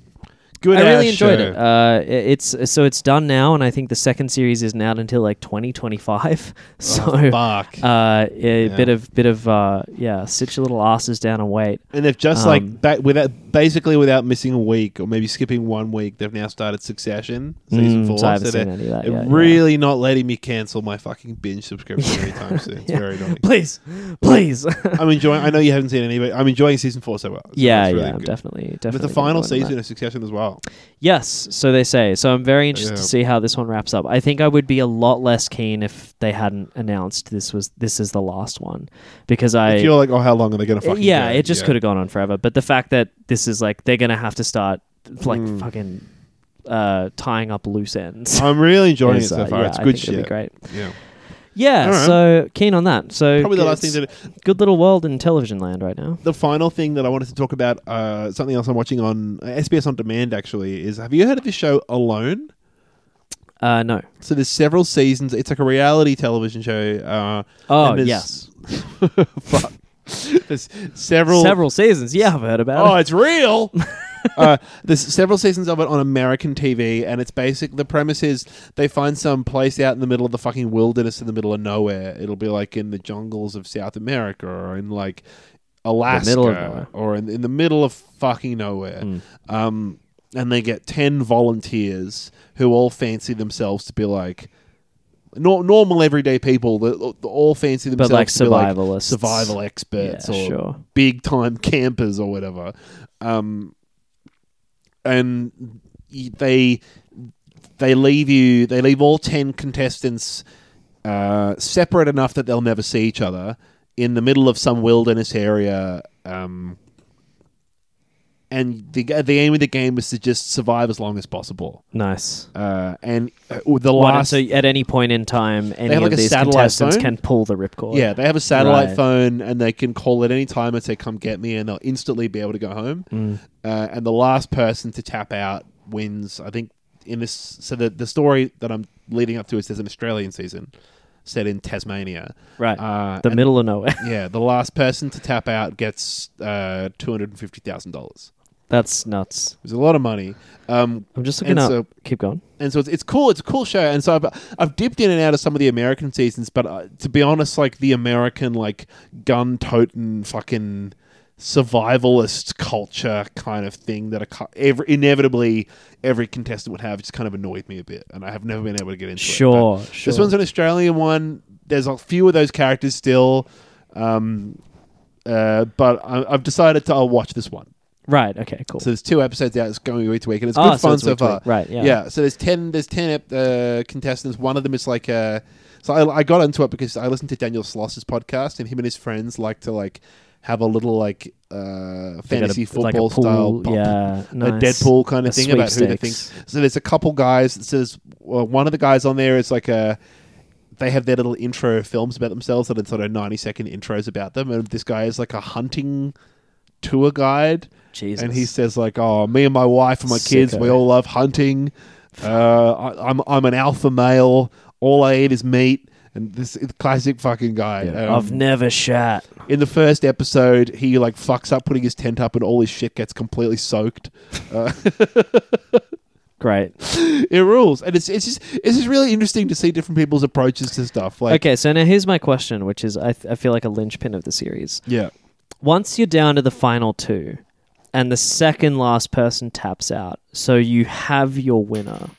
Good i really enjoyed show. it uh it's so it's done now and i think the second series isn't out until like 2025 so Oh, fuck. uh a Yeah. bit of bit of uh yeah sit your little asses down and wait And they've just Um, like ba- without basically without missing a week or maybe skipping one week, they've now started Succession season Mm, four. so I haven't they're, seen any of that they're yet, yeah. really not letting me cancel my fucking binge subscription anytime soon. It's Yeah. very annoying. please please I'm enjoying. I know you haven't seen any, but I'm enjoying season four so well. So yeah really yeah good. definitely With definitely the final season of Succession as well. Yes, so they say. So I'm very interested to see how this one wraps up. I think I would be a lot less keen if they hadn't announced this was this is the last one because I feel like, oh, how long are they going to Uh, fucking? yeah, go? it just Yeah. could have gone on forever. But the fact that this is like they're gonna have to start like Mm. fucking uh, tying up loose ends. I'm really enjoying it so uh, far. yeah, it's good think it'll shit. be great. Yeah, Yeah, right. so keen on that. So probably the last thing to do. good little world in television land right now. The final thing that I wanted to talk about, uh, something else I'm watching on uh, SBS on demand. Actually, is have you heard of this show Alone? Uh, no. So there's several seasons. It's like a reality television show. Uh, Oh yes, fuck. there's several. several seasons. Yeah, I've heard about Oh, it. Oh, it's real. uh, there's several seasons of it on American TV, and it's basic. The premise is they find some place out in the middle of the fucking wilderness, in the middle of nowhere. It'll be like in the jungles of South America, or in like Alaska, or in, in the middle of fucking nowhere. Mm. Um, and they get ten volunteers who all fancy themselves to be like. nor normal everyday people that that all fancy But themselves like to be like survivalists, survival experts Yeah, or sure. big time campers or whatever. Um, and they they leave you they leave all 10 contestants uh, separate enough that they'll never see each other in the middle of some wilderness area um, and the the aim of the game is to just survive as long as possible Nice. uh, and uh, the What, last so at any point in time, any have, of a these satellite contestants phone? can pull the ripcord. Yeah, they have a satellite Right. phone and they can call at any time and say, "Come get me," and they'll instantly be able to go home. Mm. Uh, and the last person to tap out wins. I think in this. So the the story that I'm leading up to is there's an Australian season set in Tasmania. Right. Uh, the and- middle of nowhere. Yeah, the last person to tap out gets uh, two hundred and fifty thousand dollars. That's nuts. It's a lot of money. Um, I'm just looking And up. so- Keep going. and so it's, it's cool. It's a cool show. And so I've I've dipped in and out of some of the American seasons, but uh, to be honest, like the American like gun toting fucking survivalist culture kind of thing that a, every, inevitably every contestant would have just kind of annoyed me a bit, and I have never been able to get into it. Sure, But sure. This one's an Australian one. There's a few of those characters still, um, uh, but I, I've decided to I'll watch this one. Right. Okay. Cool. So there's two episodes out. It's going week to week, and it's Ah, good so fun it's so week to far. week. Right, yeah. Yeah. So there's ten. There's ten ep- uh, contestants. One of them is like a. So I, I got into it because I listened to Daniel Sloss's podcast, and him and his friends like to like have a little like uh, They got a- fantasy like a football style, pool, yeah, a nice. Deadpool kind A of thing about who they think. sweepstakes. So there's a couple guys. It says well, one of the guys on there is like a. They have their little intro films about themselves that are sort of ninety second intros about them, and this guy is like a hunting tour guide. Jesus. And he says like, "Oh, me and my wife and my kids, we all love hunting. Uh, I, I'm I'm an alpha male. All I eat is meat." and this is classic fucking guy. Um, I've never shat. in the first episode, he like fucks up putting his tent up, and all his shit gets completely soaked. Uh, Great. it rules, and it's it's just it's just really interesting to see different people's approaches to stuff. Like, Okay, so now here's my question, which is I, th- I feel like a linchpin of the series. yeah, Once you're down to the final two, and the second last person taps out, so you have your winner.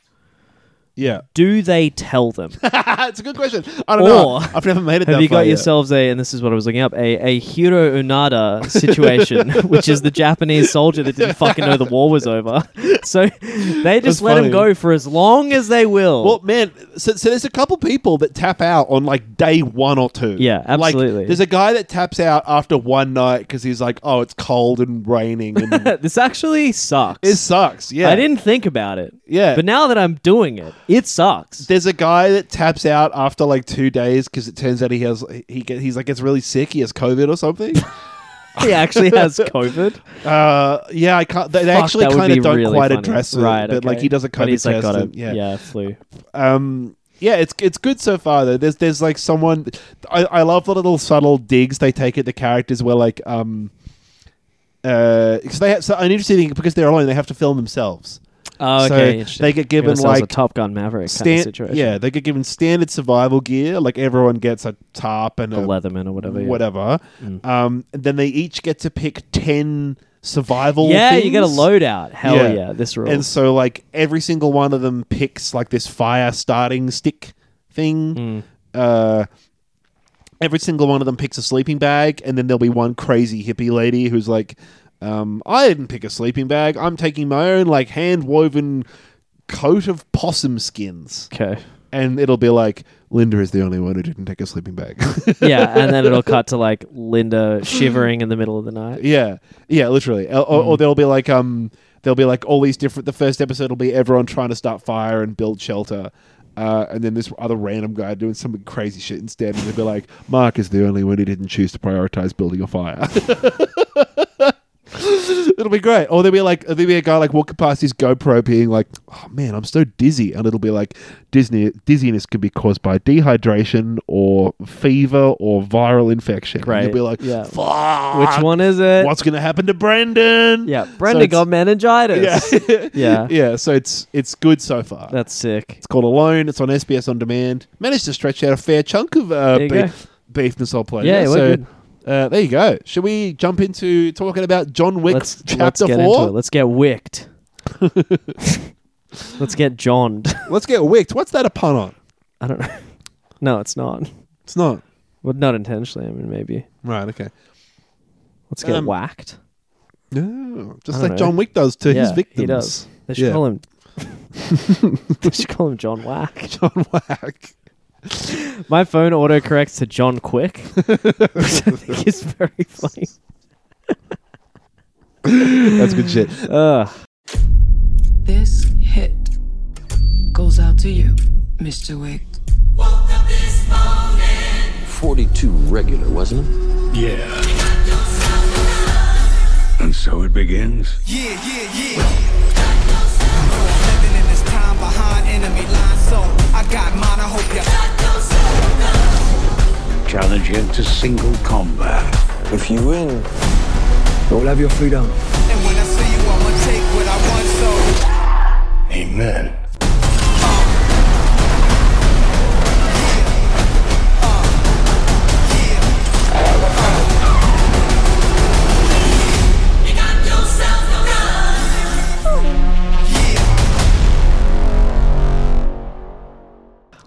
Yeah. Do they tell them? it's a good question. I don't know. Or I've never made it. Have that you far got yet. yourselves a, and this is what I was looking up, a, a Hiro Onoda situation, which is the Japanese soldier that didn't fucking know the war was over. So they just That's let funny. him go for as long as they will. Well, man, so, so there's a couple people that tap out on like day one or two. Yeah, Like, absolutely. there's a guy that taps out after one night because he's like, oh, it's cold and raining, and this actually sucks. it sucks. Yeah, I didn't think about it. Yeah. But now that I'm doing it, it sucks. There's a guy that taps out after like two days because it turns out he has he get, he's like gets really sick. He has COVID or something. he actually has COVID. uh, yeah, I can't. They, they Fuck, actually that would kind be of don't really quite funny. address it, right, but like he does a COVID But he's like test. got a, and- yeah, yeah, flu. um yeah it's it's good so far though there's there's like someone i, I love the little subtle digs they take at the characters where like um uh because they have so an interesting thing because they're alone they have to film themselves Oh, So okay. interesting. they get Give given, themselves like, a Top Gun Maverick kind of Stan- situation. yeah they get given standard survival gear like everyone gets a tarp and a a, Leatherman or whatever. Yeah. whatever Mm. um and then they each get to pick 10 survival Yeah, you get a things. loadout. Hell Yeah. this rules. and so like every single one of them picks like this fire starting stick thing Mm. uh, every single one of them picks a sleeping bag, and then there'll be one crazy hippie lady who's like, um, "I didn't pick a sleeping bag. I'm taking my own like hand woven coat of possum skins." Okay. And it'll be like, "Linda is the only one who didn't take a sleeping bag." yeah, and then it'll cut to like Linda shivering in the middle of the night. yeah, yeah, literally. Or, or, or there'll be like, um, there'll be like all these different. The first episode will be everyone trying to start fire and build shelter. Uh, and then this other random guy doing some crazy shit instead, and they'll be like, "Mark is the only one who didn't choose to prioritize building a fire." it'll be great. Or there'll be like there'll be a guy like walking past his GoPro, being like, "Oh man, I'm so dizzy," and it'll be like, "Disney dizziness can be caused by dehydration or fever or viral infection." And Great. you'll be like, Yeah. "Fuck, Which one is it? What's gonna happen to Brendan?" yeah, Brenda it's- got meningitis. Yeah, Yeah. yeah. So it's it's good so far. That's sick. It's called Alone. It's on SBS on demand. Managed to stretch out a fair chunk of uh, There you go. beef, beef Nassau pleasure. Yeah, we're so good. Uh, there you go. Should we jump into talking about John Wick Let's Chapter let's get Four? into it. Let's get wicked. let's get johned. Let's get wicked. What's that a pun on? I don't know. No, it's not. It's not. Well, not intentionally. I mean, maybe. Right. Okay. Let's get Um, whacked. No, just I like know. John Wick does to his victims. he does. They should Yeah. call him. they should call him John Whack. John Whack. My phone autocorrects to John Quick, which I think is very funny. That's good shit. Ugh. This hit goes out to you, Mr. Wick. 42 regular, wasn't it? Yeah. And so it begins. Yeah, yeah, yeah. Behind enemy so I got mine. I hope you. Challenge you to single combat. If you win, you'll have your freedom. And when I see you, I'ma take what I want. So Amen.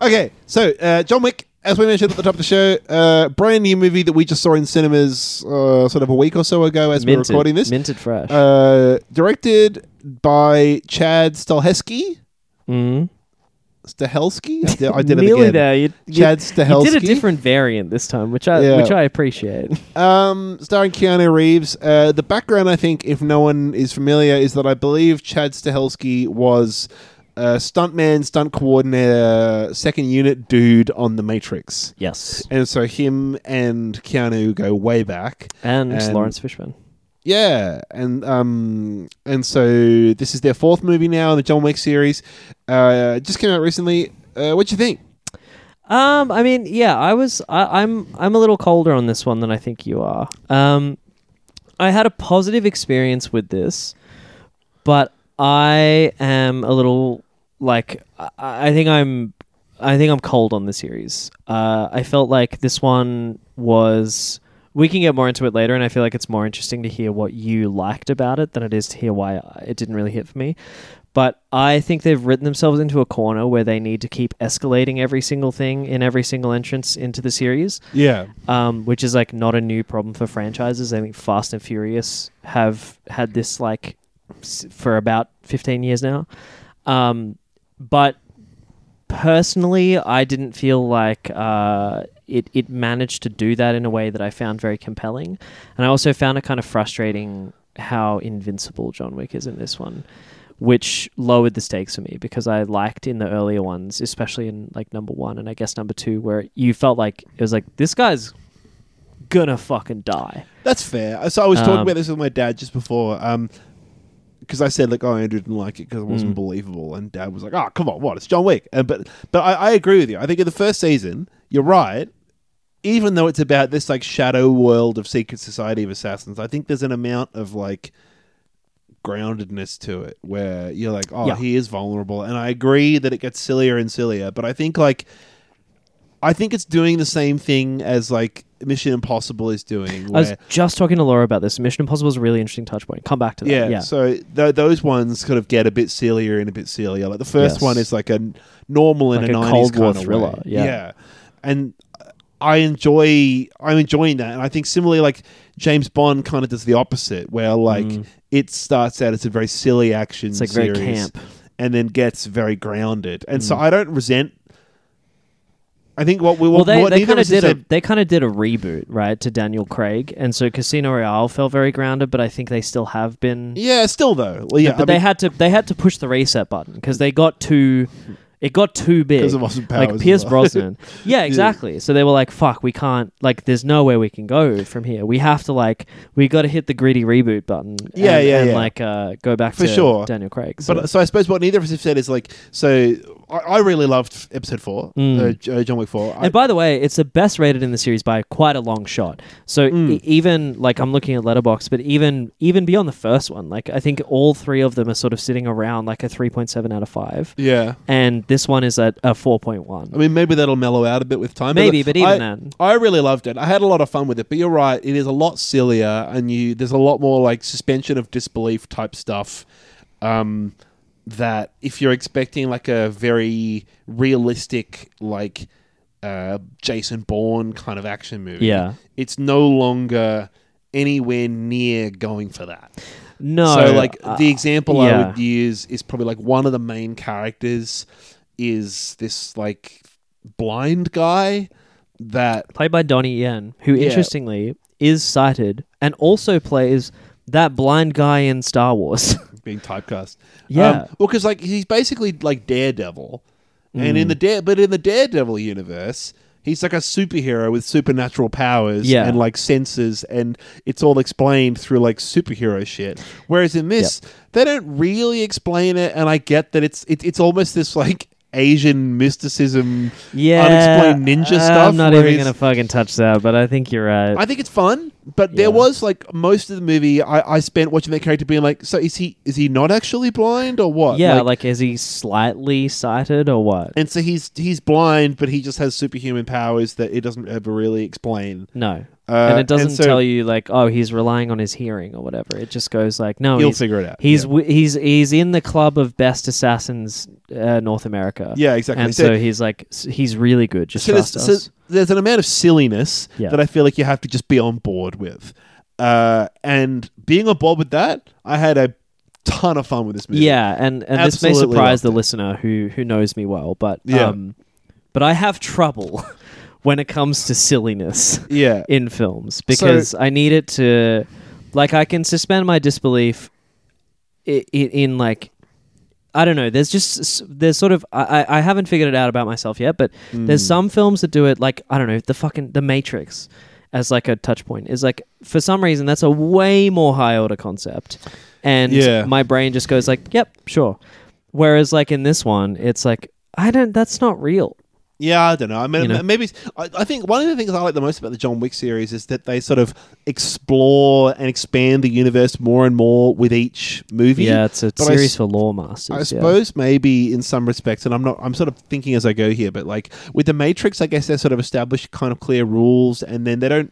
Okay, so uh, John Wick, as we mentioned at the top of the show, uh, brand new movie that we just saw in cinemas uh, sort of a week or so ago as we're recording this. Minted fresh. Uh, directed by Chad Stahelski. mm. Stahelski? I did, I did it Nearly again. there. You, you, Chad you Stahelski. did a different variant this time, which I Yeah. which I appreciate. Um, starring Keanu Reeves. Uh, the background, I think, if no one is familiar, is that I believe Chad Stahelski was a stuntman, stunt coordinator, second unit dude on The Matrix. yes. And so him and Keanu go way back. And, And- Laurence Fishburne. Yeah, and um, and so this is their fourth movie now in the John Wick series. Uh, just came out recently. Uh, what do you think? Um, I mean, yeah, I was. I, I'm. I'm a little colder on this one than I think you are. Um, I had a positive experience with this, but I am a little like. I, I think I'm. I think I'm cold on the series. Uh, I felt like this one was. We can get more into it later, and I feel like it's more interesting to hear what you liked about it than it is to hear why it didn't really hit for me. But I think they've written themselves into a corner where they need to keep escalating every single thing in every single entrance into the series, Yeah. um, which is like not a new problem for franchises. I think Fast and Furious have had this like s- for about 15 years now. Um, but personally, I didn't feel like uh, it, it managed to do that in a way that I found very compelling. And I also found it kind of frustrating how invincible John Wick is in this one, which lowered the stakes for me because I liked in the earlier ones, especially in like number one and I guess number two, where you felt like it was like, this guy's gonna fucking die. That's fair. So I was talking Um, about this with my dad just before, because I said like, "Oh, Andrew didn't like it because it wasn't Mm. believable," and Dad was like, "Oh, come on, what? It's John Wick." And but but I, I agree with you. I think in the first season, you're right. Even though it's about this like shadow world of secret society of assassins, I think there's an amount of like groundedness to it where you're like, "Oh, Yeah. he is vulnerable," and I agree that it gets sillier and sillier. But I think like. I think it's doing the same thing as like Mission Impossible is doing. I was just talking to Laura about this. Mission Impossible is a really interesting touch point. Come back to that. Yeah, Yeah. so th- those ones kind of get a bit sillier and a bit sillier. Like the first Yes. one is like a normal in Like a, a 90s Cold War kind of thriller, way. yeah. and I enjoy I'm enjoying that, and I think similarly like James Bond kind of does the opposite, where like Mm. it starts out as a very silly action, It's like very camp. and then gets very grounded, and so Mm. I don't resent. I think what we well, they, what they kind of did a they kind of did a reboot, right, to Daniel Craig, and so Casino Royale felt very grounded, but I think they still have been. yeah, still though, well, yeah, but I they mean- had to they had to push the reset button because they got too it got too big 'Cause of Austin like Powers as Pierce well. Brosnan. yeah, exactly. So they were like, "Fuck, we can't like. There's nowhere we can go from here. We have to like we got to hit the gritty reboot button. Yeah, and, yeah, and yeah. like uh, go back For to sure. Daniel Craig. So. But so I suppose what neither of us have said is like so. I, I really loved episode four, Mm. uh, uh, John Wick four. I, And by the way, it's the best rated in the series by quite a long shot. So Mm. e- even like I'm looking at Letterboxd, but even even beyond the first one, like I think all three of them are sort of sitting around like a 3.7 out of five, yeah, and this one is at a 4.1. I mean maybe that'll mellow out a bit with time. Maybe, but even I, then. I really loved it. I had a lot of fun with it. But you're right, it is a lot sillier, and you there's a lot more like suspension of disbelief type stuff. Um, that if you're expecting like a very realistic like uh, Jason Bourne kind of action movie, Yeah. it's no longer anywhere near going for that. No, so like uh, the example I would use is probably like one of the main characters is this like blind guy that played by Donnie Yen, who Yeah. interestingly is sighted and also plays that blind guy in Star Wars. being typecast. Yeah. Um, well, because like he's basically like Daredevil, and Mm. in the Dare, but in the Daredevil universe, he's like a superhero with supernatural powers Yeah. and like senses, and it's all explained through like superhero shit. Whereas in this, they don't really explain it, and I get that it's it, it's almost this like Asian mysticism, yeah, unexplained ninja stuff. I'm not even gonna fucking touch that, but I think you're right. I think it's fun, but Yeah. there was like most of the movie I, I spent watching that character being like, so is he is he not actually blind or what? yeah, like, is he slightly sighted or what? and so he's he's blind, but he just has superhuman powers that it doesn't ever really explain. No. Uh, and it doesn't and so- tell you like, oh, he's relying on his hearing or whatever. It just goes like, no, You'll he's, figure it out, He's yeah. wi- he's he's in the club of best assassins, uh, North America. Yeah, exactly. And So- so, he's like, he's really good. Just So there's, trust so there's an amount of silliness Yeah. that I feel like you have to just be on board with. Uh, and being on board with that, I had a ton of fun with this movie. Yeah, and and this may surprise the it. listener who who knows me well, but Yeah. um, but I have trouble when it comes to silliness. Yeah. in films because I need it to, like, I can suspend my disbelief in, in like. I don't know. There's just there's sort of I, I haven't figured it out about myself yet, but there's Mm. some films that do it like I don't know the fucking the Matrix as like a touch point is like for some reason that's a way more high order concept, and Yeah. my brain just goes like, yep, sure. Whereas like in this one, it's like I don't. That's not real. Yeah, I don't know. I mean, You know? maybe I, I think one of the things I like the most about the John Wick series is that they sort of explore and expand the universe more and more with each movie. Yeah, it's a But I series s- for law masters. I suppose maybe in some respects, and I'm not. I'm sort of thinking as I go here, but like with the Matrix, I guess they sort of establish kind of clear rules, and then they don't.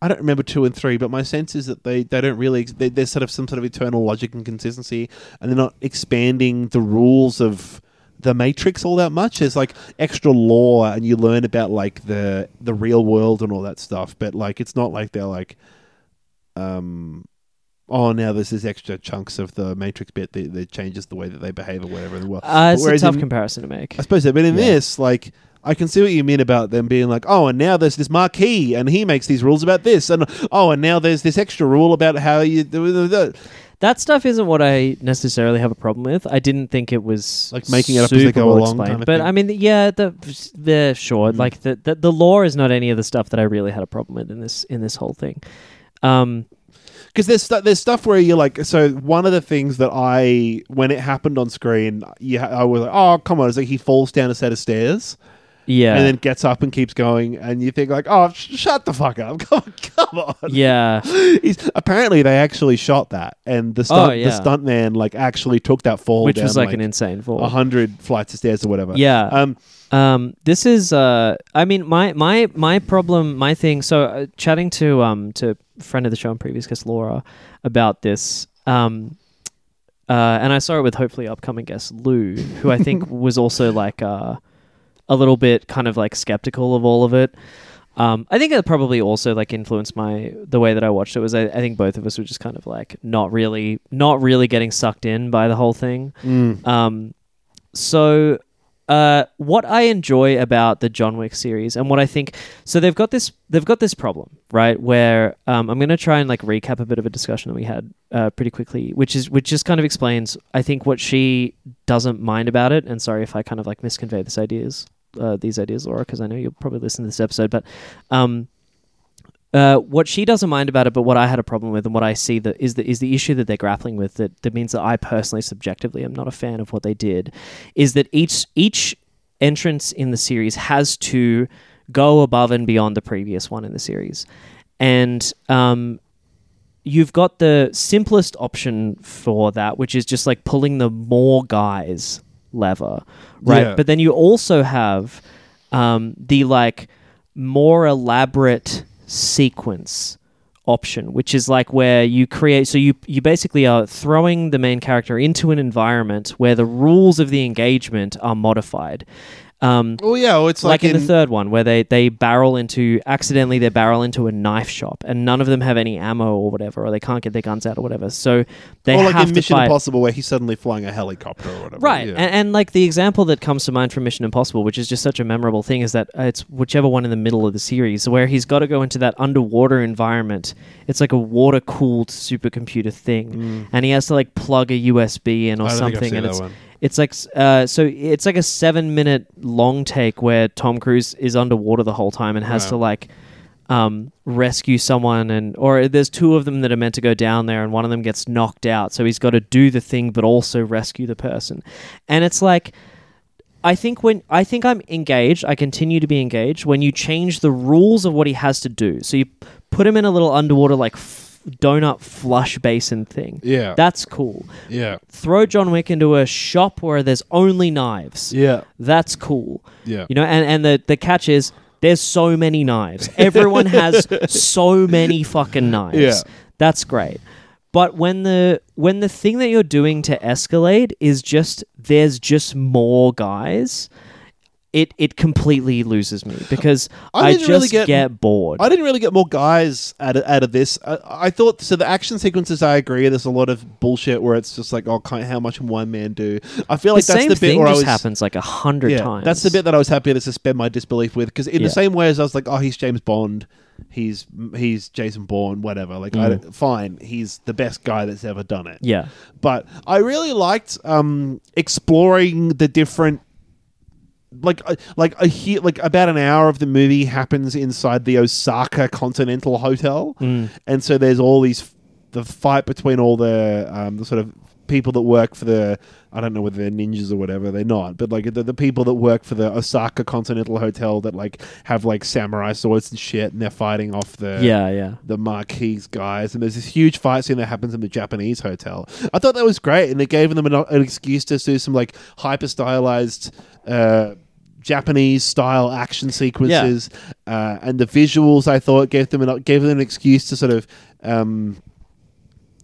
I don't remember two and three, but my sense is that they, they don't really. They, there's sort of some sort of eternal logic and consistency, and they're not expanding the rules of the Matrix all that much. There's like extra lore, and you learn about like the the real world and all that stuff. But like, it's not like they're like, um, oh, now there's this extra chunks of the Matrix bit that, that changes the way that they behave or whatever in the world. Uh, it's a tough in- comparison to make. I suppose so, but in Yeah. this, like, I can see what you mean about them being like, oh, and now there's this Marquis, and he makes these rules about this, and oh, and now there's this extra rule about how you do the That stuff isn't what I necessarily have a problem with. I didn't think it was Like making it up as they super go well along explained. kind of but thing. I mean, yeah, the the sure, like the, the the lore is not any of the stuff that I really had a problem with in this in this whole thing. Um, because there's stu- there's stuff where you're like, so one of the things that I when it happened on screen, yeah, I was like, oh, come on, it's like he falls down a set of stairs. Yeah, And then gets up and keeps going, and you think like, "Oh, sh- shut the fuck up! Come on, come on!" yeah, He's, apparently, they actually shot that, and the stunt, Oh, yeah. the stunt man like actually took that fall, which down, was like, an insane fall. a hundred flights of stairs or whatever. Yeah. Um. Um, this is, uh, I mean, my my my problem, my thing. So, uh, chatting to um to friend of the show and previous guest Laura about this, um, uh, and I saw it with hopefully upcoming guest Lou, who I think was also like uh, a little bit kind of like skeptical of all of it. Um, I think it probably also like influenced my the way that I watched it. Was I, I think both of us were just kind of like not really not really getting sucked in by the whole thing. mm, Um, so, uh, what I enjoy about the John Wick series, and what I think, so they've got this, they've got this problem, right? Where um, I'm going to try and like recap a bit of a discussion that we had uh, pretty quickly, which is which just kind of explains, I think, what she doesn't mind about it. And sorry if I kind of like misconvey this ideas, uh, these ideas, Laura, because I know you'll probably listen to this episode, but. Um, uh, what she doesn't mind about it, but what I had a problem with, and what I see that is the is the issue that they're grappling with that, that means that I personally, subjectively, am not a fan of what they did, is that each each entrance in the series has to go above and beyond the previous one in the series, and um, you've got the simplest option for that, which is just like pulling the more guys lever, right? Yeah. But then you also have um, the like more elaborate sequence option which is like where you create so you you basically are throwing the main character into an environment where the rules of the engagement are modified um, well, yeah, well, it's like, like, in, the third one where they they barrel into accidentally they barrel into a knife shop and none of them have any ammo or whatever or they can't get their guns out or whatever so they or like have in Mission fight Impossible, where he's suddenly flying a helicopter or whatever. Right, Yeah. and, and like the example that comes to mind from Mission Impossible, which is just such a memorable thing, is that uh, it's whichever one in the middle of the series where he's got to go into that underwater environment. It's like a water cooled supercomputer thing, and he has to like plug a USB in or Mm. I don't think I've something, and that it's one. It's like uh, so it's like a seven minute long take where Tom Cruise is underwater the whole time and has Wow. to like um, rescue someone and or there's two of them that are meant to go down there and one of them gets knocked out so he's got to do the thing but also rescue the person and it's like I think when I think I'm engaged, I continue to be engaged when you change the rules of what he has to do. So you put him in a little underwater like donut flush basin thing. Yeah. That's cool. yeah, Throw John Wick into a shop where there's only knives. yeah, That's cool. yeah. You know, and, and the, the catch is there's so many knives. Everyone has so many fucking knives. Yeah. That's great. But when the when the thing that you're doing to escalate is just there's just more guys, it it completely loses me because I I, didn't really just get- get, bored. I didn't really get more guys out of, out of this. I, I thought so. The action sequences, I agree. There's a lot of bullshit where it's just like, oh, how much can one man do? I feel the like that's same the bit thing where I just was. happens like a hundred yeah, times. that's the bit that I was happy to suspend my disbelief with because in Yeah. the same way as I was like, oh, he's James Bond, he's he's Jason Bourne, whatever. Like, I Mm. don't, fine, he's the best guy that's ever done it. Yeah. but I really liked um, exploring the different. Like, uh, like a he- like about an hour of the movie happens inside the Osaka Continental Hotel, Mm. and so there's all these the fight between all the um, the sort of people that work for the I don't know whether they're ninjas or whatever they're not, but like the, the people that work for the Osaka Continental Hotel that like have like samurai swords and shit, and they're fighting off the Yeah, yeah. the Marquis guys, and there's this huge fight scene that happens in the Japanese hotel. I thought that was great, and it gave them an, an excuse to do some like hyper stylized. Uh, Japanese style action sequences uh, and the visuals. I thought gave them an, gave them an excuse to sort of um,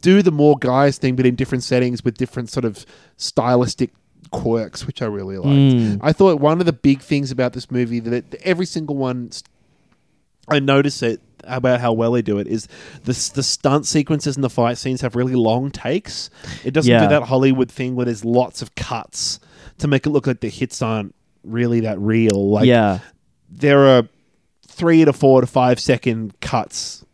do the more guys thing, but in different settings with different sort of stylistic quirks, which I really liked. Mm. I thought one of the big things about this movie that it, every single one, I notice it about how well they do it is the the stunt sequences and the fight scenes have really long takes. It doesn't Yeah. do that Hollywood thing where there's lots of cuts to make it look like the hits aren't really that real. Like yeah. there are three to four to five second cuts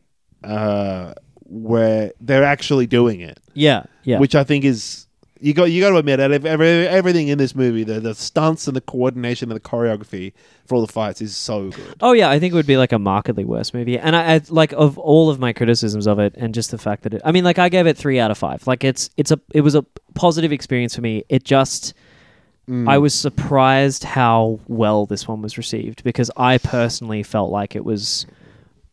uh, where they're actually doing it, Yeah. Yeah. which I think is you got you got to admit that ev- every, everything in this movie, the the stunts and the coordination and the choreography for all the fights is so good. Oh yeah, I think it would be like a markedly worse movie, and I, I like of all of my criticisms of it, and just the fact that it. I mean, like I gave it three out of five. Like it's it's a it was a positive experience for me. It just I was surprised how well this one was received because I personally felt like it was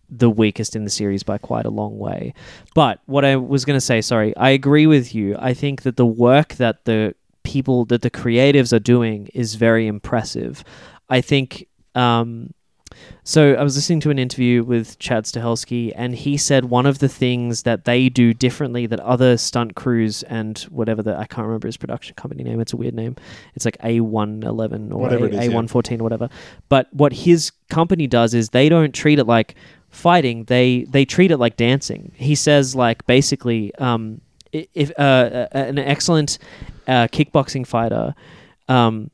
the weakest in the series by quite a long way. But what I was going to say, sorry, I agree with you. I think that the work that the people that the creatives are doing is very impressive. I think um so I was listening to an interview with Chad Stahelski, and he said one of the things that they do differently that other stunt crews and whatever the I can't remember his production company name. It's a weird name. It's like A one eleven or Whatever A one fourteen or whatever. But what his company does is they don't treat it like fighting. They they treat it like dancing. He says like basically, um, if uh, an excellent uh, kickboxing fighter. Um,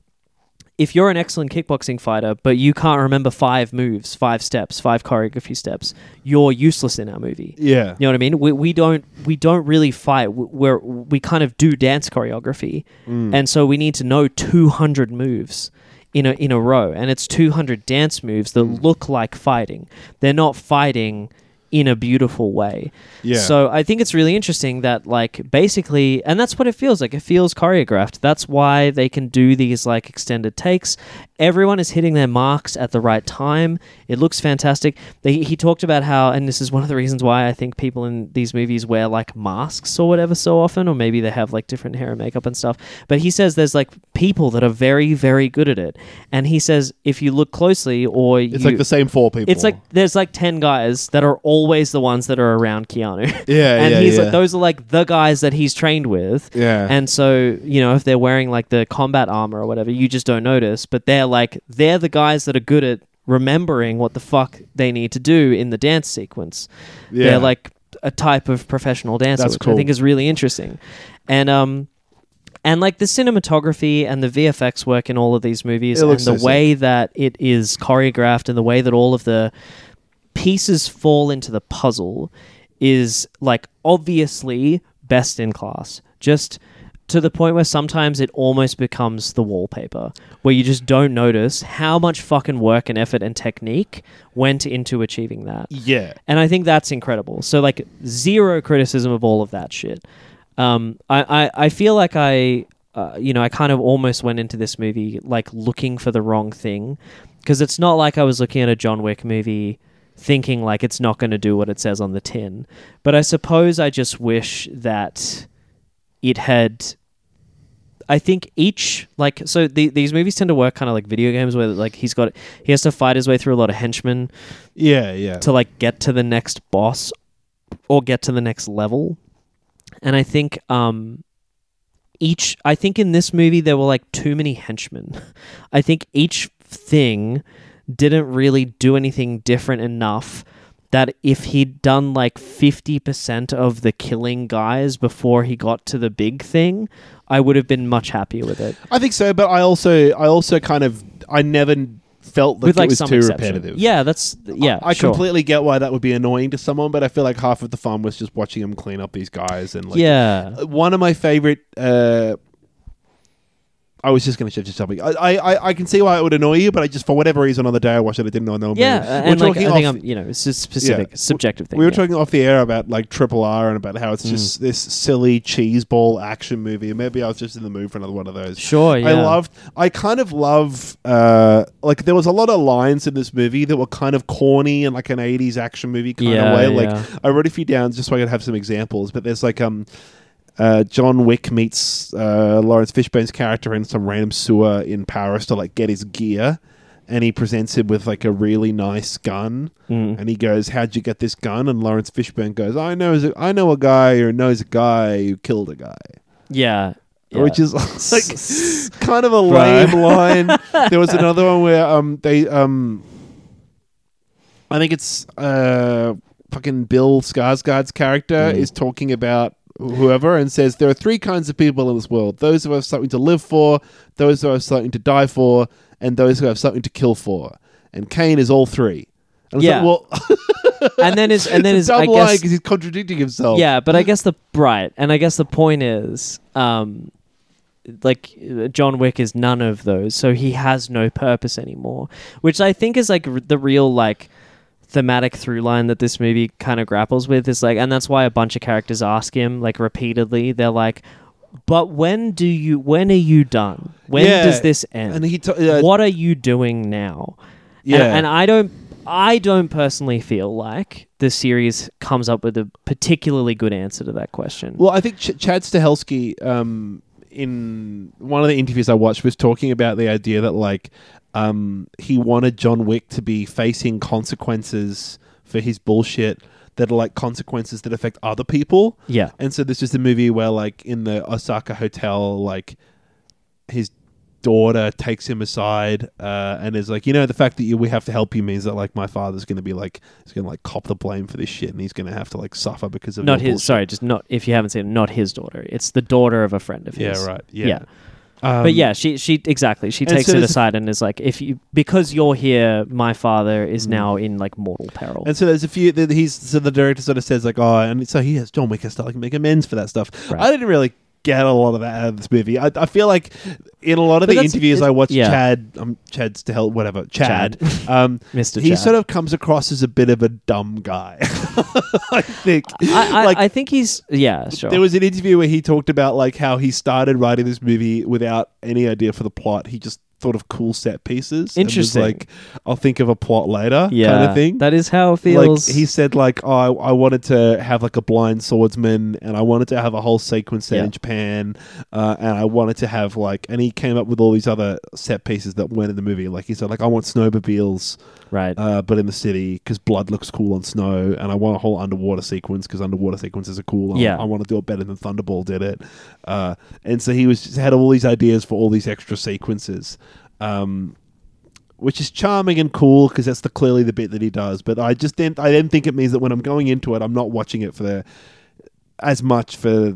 if you're an excellent kickboxing fighter, but you can't remember five moves, five steps, five choreography steps, you're useless in our movie. Yeah, You know what I mean? We, we don't we don't really fight. We- We're we kind of do dance choreography, mm. and so we need to know 200 moves in a in a row, and it's 200 dance moves that mm. look like fighting. They're not fighting in a beautiful way. Yeah. So I think it's really interesting that like basically, and that's what it feels like. It feels choreographed. That's why they can do these like extended takes. Everyone is hitting their marks at the right time. It looks fantastic. They, he talked about how, and this is one of the reasons why I think people in these movies wear like masks or whatever so often, or maybe they have like different hair and makeup and stuff. But he says there's like people that are very, very good at it. And he says if you look closely, or it's you, like the same four people. it's like there's like ten guys that are always the ones that are around Keanu. Yeah, and yeah, he's yeah. like those are like the guys that he's trained with. Yeah. And so, you know, if they're wearing like the combat armor or whatever, you just don't notice, but they're like they're the guys that are good at remembering what the fuck they need to do in the dance sequence. Yeah. They're like a type of professional dancer, That's which I think is really interesting. And um and like the cinematography and the VFX work in all of these movies and the so way that it is choreographed and the way that all of the pieces fall into the puzzle is like obviously best in class. Just to the point where sometimes it almost becomes the wallpaper, where you just don't notice how much fucking work and effort and technique went into achieving that. yeah, And I think that's incredible. So like zero criticism of all of that shit. Um, I, I, I feel like I, uh, you know, I kind of almost went into this movie like looking for the wrong thing because it's not like I was looking at a John Wick movie thinking like it's not going to do what it says on the tin. But I suppose I just wish that it had I think each like so the, these movies tend to work kind of like video games where like he's got he has to fight his way through a lot of henchmen yeah, yeah. to like get to the next boss or get to the next level. And I think um each I think in this movie there were like too many henchmen. I think each thing didn't really do anything different enough that if he'd done like 50% of the killing guys before he got to the big thing, I would have been much happier with it. I think so, but I also, I also kind of, I never felt that with it like was some too exception. repetitive. Yeah, that's yeah. I sure. completely get why that would be annoying to someone, but I feel like half of the fun was just watching him clean up these guys and like yeah. Uh, one of my favorite uh I was just going to shift to something. I, I, I- I can see why it would annoy you, but I just for whatever reason on the day I watched it, it didn't annoy me. Yeah, We're and like, talking I think off- I'm, you know, it's just specific, Yeah. subjective thing. We were yeah. talking off the air about like Triple R and about how it's Mm. just this silly cheeseball action movie. Maybe I was just in the mood for another one of those. Sure, I loved. I kind of love. Uh, like there was a lot of lines in this movie that were kind of corny and like an '80s action movie kind Yeah, of way. Like yeah. I wrote a few down just so I could have some examples. But there's like um. Uh, John Wick meets uh, Laurence Fishburne's character in some random sewer in Paris to like get his gear, and he presents him with like a really nice gun, Mm. and he goes, "How'd you get this gun?" And Lawrence Fishburne goes, "I know, I know a guy who knows a guy who killed a guy," Yeah. yeah. which is like kind of a lame line. There was another one where um they um I think it's uh fucking Bill Skarsgård's character is talking about whoever and says there are three kinds of people in this world: those who have something to live for, those who have something to die for, and those who have something to kill for. And Caine is all three. And Yeah. like, well, and then is and then is I guess because he's contradicting himself. yeah, but I guess the right, and I guess the point is, um, like John Wick is none of those, so he has no purpose anymore, which I think is like r- the real like thematic through line that this movie kind of grapples with is like, and that's why a bunch of characters ask him like repeatedly, they're like. But when do you? When are you done? When Yeah, does this end? and he t- uh, what are you doing now? Yeah. and, and I don't, I don't personally feel like the series comes up with a particularly good answer to that question. Well, I think Ch- Chad Stahelski, um, in one of the interviews I watched, was talking about the idea that like um, he wanted John Wick to be facing consequences for his bullshit that are like consequences that affect other people. Yeah. And so this is a movie where like in the Osaka hotel, like his daughter takes him aside uh, and is like, you know, the fact that you, we have to help you means that like my father's going to be like, he's going to like cop the blame for this shit, and he's going to have to like suffer because of not his. Sorry, just not. If you haven't seen it, not his daughter. It's the daughter of a friend of his. Yeah, right. Yeah. but Um, yeah, she she exactly. She and takes so it there's a- aside and is like, if you because you're here, my father is now in like mortal peril. Mm. And so there's a few. th- He's so the director sort of says like, oh, and so he has John Wick has to like make amends for that stuff. Right. I didn't really get a lot of that out of this movie. I, I feel like in a lot of But the interviews I watched, yeah. Chad, um, Chad's to hell, whatever, Chad, um, Mr. he Chad. sort of comes across as a bit of a dumb guy. I think. I, I, like I think he's yeah sure. there was an interview where he talked about like how he started writing this movie without any idea for the plot. He just thought of cool set pieces. Interesting. like, I'll think of a plot later. yeah kind of thing. That is how it feels. Like he said, like oh, I, I wanted to have like a blind swordsman, and I wanted to have a whole sequence set Yeah. in Japan, uh, and I wanted to have like, and he came up with all these other set pieces that weren't in the movie. Like he said, like I want snowmobiles, right. uh, but in the city because blood looks cool on snow, and I want a whole underwater sequence because underwater sequences are cool. I- Yeah. I, want to do it better than Thunderball did it, uh, and so he was just had all these ideas for all these extra sequences. Um, which is charming and cool because that's the clearly the bit that he does. But I just then I then think it means that when I'm going into it, I'm not watching it for the as much for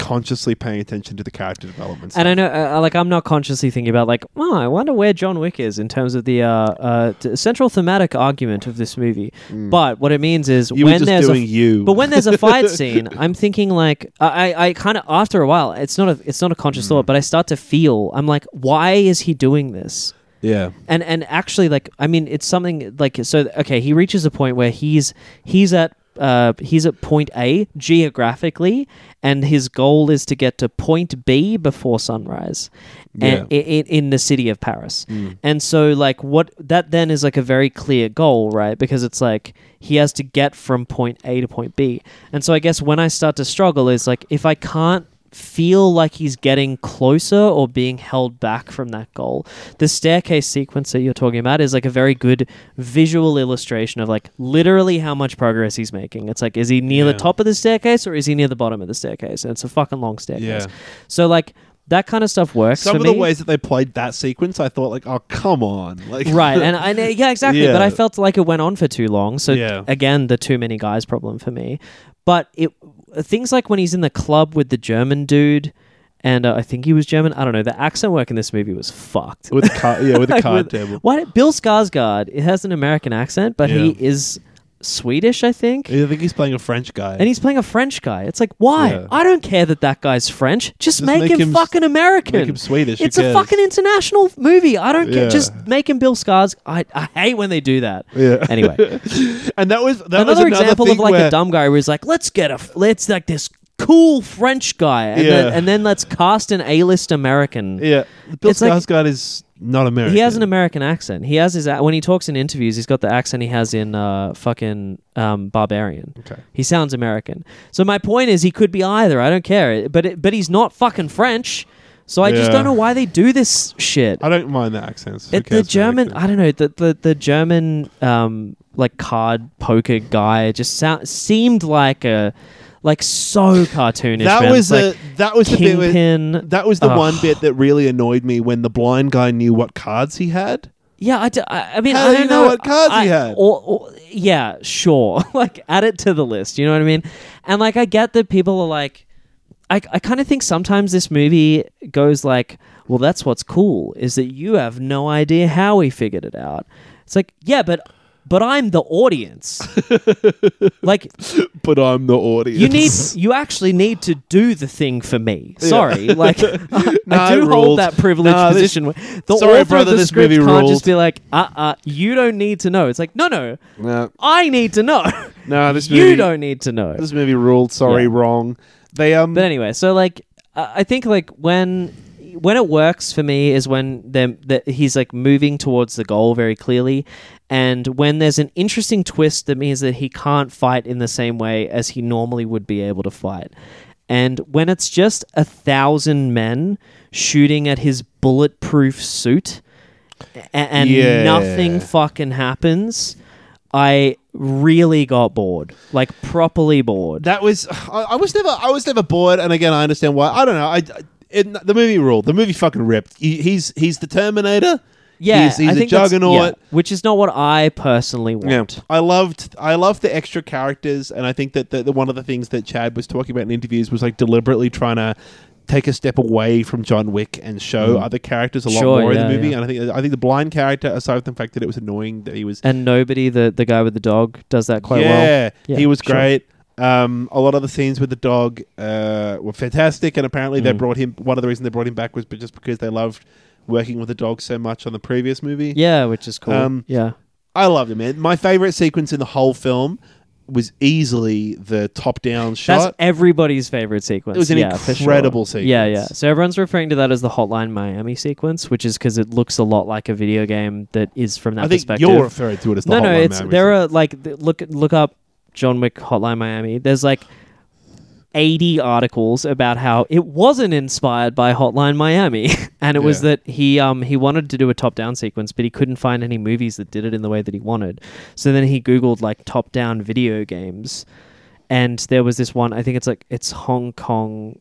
consciously paying attention to the character development. And I know, uh, like, I'm not consciously thinking about, like, oh, I wonder where John Wick is in terms of the uh, uh, t- central thematic argument of this movie. But what it means is Mm. you when there's doing a, you. but when there's a fight scene, I'm thinking like, I, I, I kind of after a while, it's not a, it's not a conscious Mm. thought, but I start to feel, I'm like, why is he doing this? yeah, and and actually like i mean it's something like so okay he reaches a point where he's he's at uh, he's at point A geographically, and his goal is to get to point B before sunrise, and in, in the city of Paris. And so, like, what that then is like a very clear goal, right? Because it's like he has to get from point A to point B. And so, I guess when I start to struggle is like if I can't feel like he's getting closer or being held back from that goal. The staircase sequence that you're talking about is like a very good visual illustration of like literally how much progress he's making. It's like, is he near Yeah. the top of the staircase or is he near the bottom of the staircase? And it's a fucking long staircase. Yeah. So like that kind of stuff works some of me. the ways that they played that sequence, I thought like, oh come on, like right and I uh, yeah exactly but I felt like it went on for too long so Yeah. again the too many guys problem for me but it things like when he's in the club with the German dude and uh, I think he was German I don't know the accent work in this movie was fucked with the card, yeah, with the Like, card with- table. Why did, Bill Skarsgård? It has an American accent, but he is Swedish, I think. I think he's playing a French guy. And he's playing a French guy. It's like, why? Yeah. I don't care that that guy's French. Just, Just make, make him, him- fucking American. make him Swedish, It's a fucking international movie. I don't care. Just make him Bill Skarsgård. I, I hate when they do that. Yeah. Anyway, and that was that was another another example of like where, a dumb guy where he's like, let's get a, f- let's like this cool French guy, and, Yeah. then, and then let's cast an A-list American. Yeah, Bill It's like- Skarsgård is not American. He has an American accent. He has his a- when he talks in interviews. He's got the accent he has in uh, fucking um, Barbarian. Okay. He sounds American. So my point is, he could be either. I don't care. But it, but he's not fucking French. So I just Yeah. don't know why they do this shit. I don't mind the accents. Who It, the cares for German, accents? I don't know, the the, the German um, like card poker guy just sound, seemed like a like so cartoonish. That man. was It's a that was the bit. Where, that was the one bit that really annoyed me when the blind guy knew what cards he had. Yeah, I, d- I- I mean, How I do don't you know what cards I, he had? Or, or- yeah, sure. like, add it to the list. You know what I mean? And like, I get that people are like, I, I kind of think sometimes this movie goes like, well, that's what's cool is that you have no idea how we figured it out. It's like, yeah, but but I'm the audience. like, But I'm the audience. you need you actually need to do the thing for me. Sorry, like I Nah, do it hold that privileged Nah, position. where the Sorry, author brother, of the this script movie can't ruled. just be like, uh, uh, you don't need to know. It's like, no, no, No, I need to know. no, this you movie. don't need to know. This movie ruled. Sorry, Yeah. wrong. They um. But anyway, so like, uh, I think like when when it works for me is when them that he's like moving towards the goal very clearly, and when there's an interesting twist that means that he can't fight in the same way as he normally would be able to fight, and when it's just a thousand men shooting at his bulletproof suit, and Yeah. nothing fucking happens. I really got bored, like properly bored. that was I, I was never I was never bored, and again I understand why. I don't know. I, I it, the movie ruled. The movie fucking ripped. He, he's he's the Terminator. Yeah, he's, he's I a think that's- juggernaut. yeah, which is not what I personally Yeah, want. I loved I loved the extra characters, and I think that the, the one of the things that Chad was talking about in interviews was like deliberately trying to take a step away from John Wick and show other characters a lot Mm. Sure, more in yeah, the movie. yeah. And I think I think the blind character, aside from the fact that it was annoying that he was And nobody, the the guy with the dog, does that quite yeah, well. Yeah, he was sure. great. Um, a lot of the scenes with the dog uh, were fantastic, and apparently they Mm. brought him. One of the reasons they brought him back was be- just because they loved working with the dog so much on the previous movie. Yeah, which is cool. Um, yeah, I loved it, man. My favorite sequence in the whole film was easily the top-down shot. that's everybody's favorite sequence. It was an yeah, for sure. incredible Yeah, yeah. So everyone's referring to that as the Hotline Miami sequence, which is because it looks a lot like a video game that is from that I think perspective. you're referring to it as the no, no, Hotline it's Miami there sequence. are like look look up John Wick Hotline Miami. There's like 80 articles about how it wasn't inspired by Hotline Miami and it was that he um he wanted to do a top down sequence but he couldn't find any movies that did it in the way that he wanted. So then he googled like top down video games and there was this one I think it's like it's Hong Kong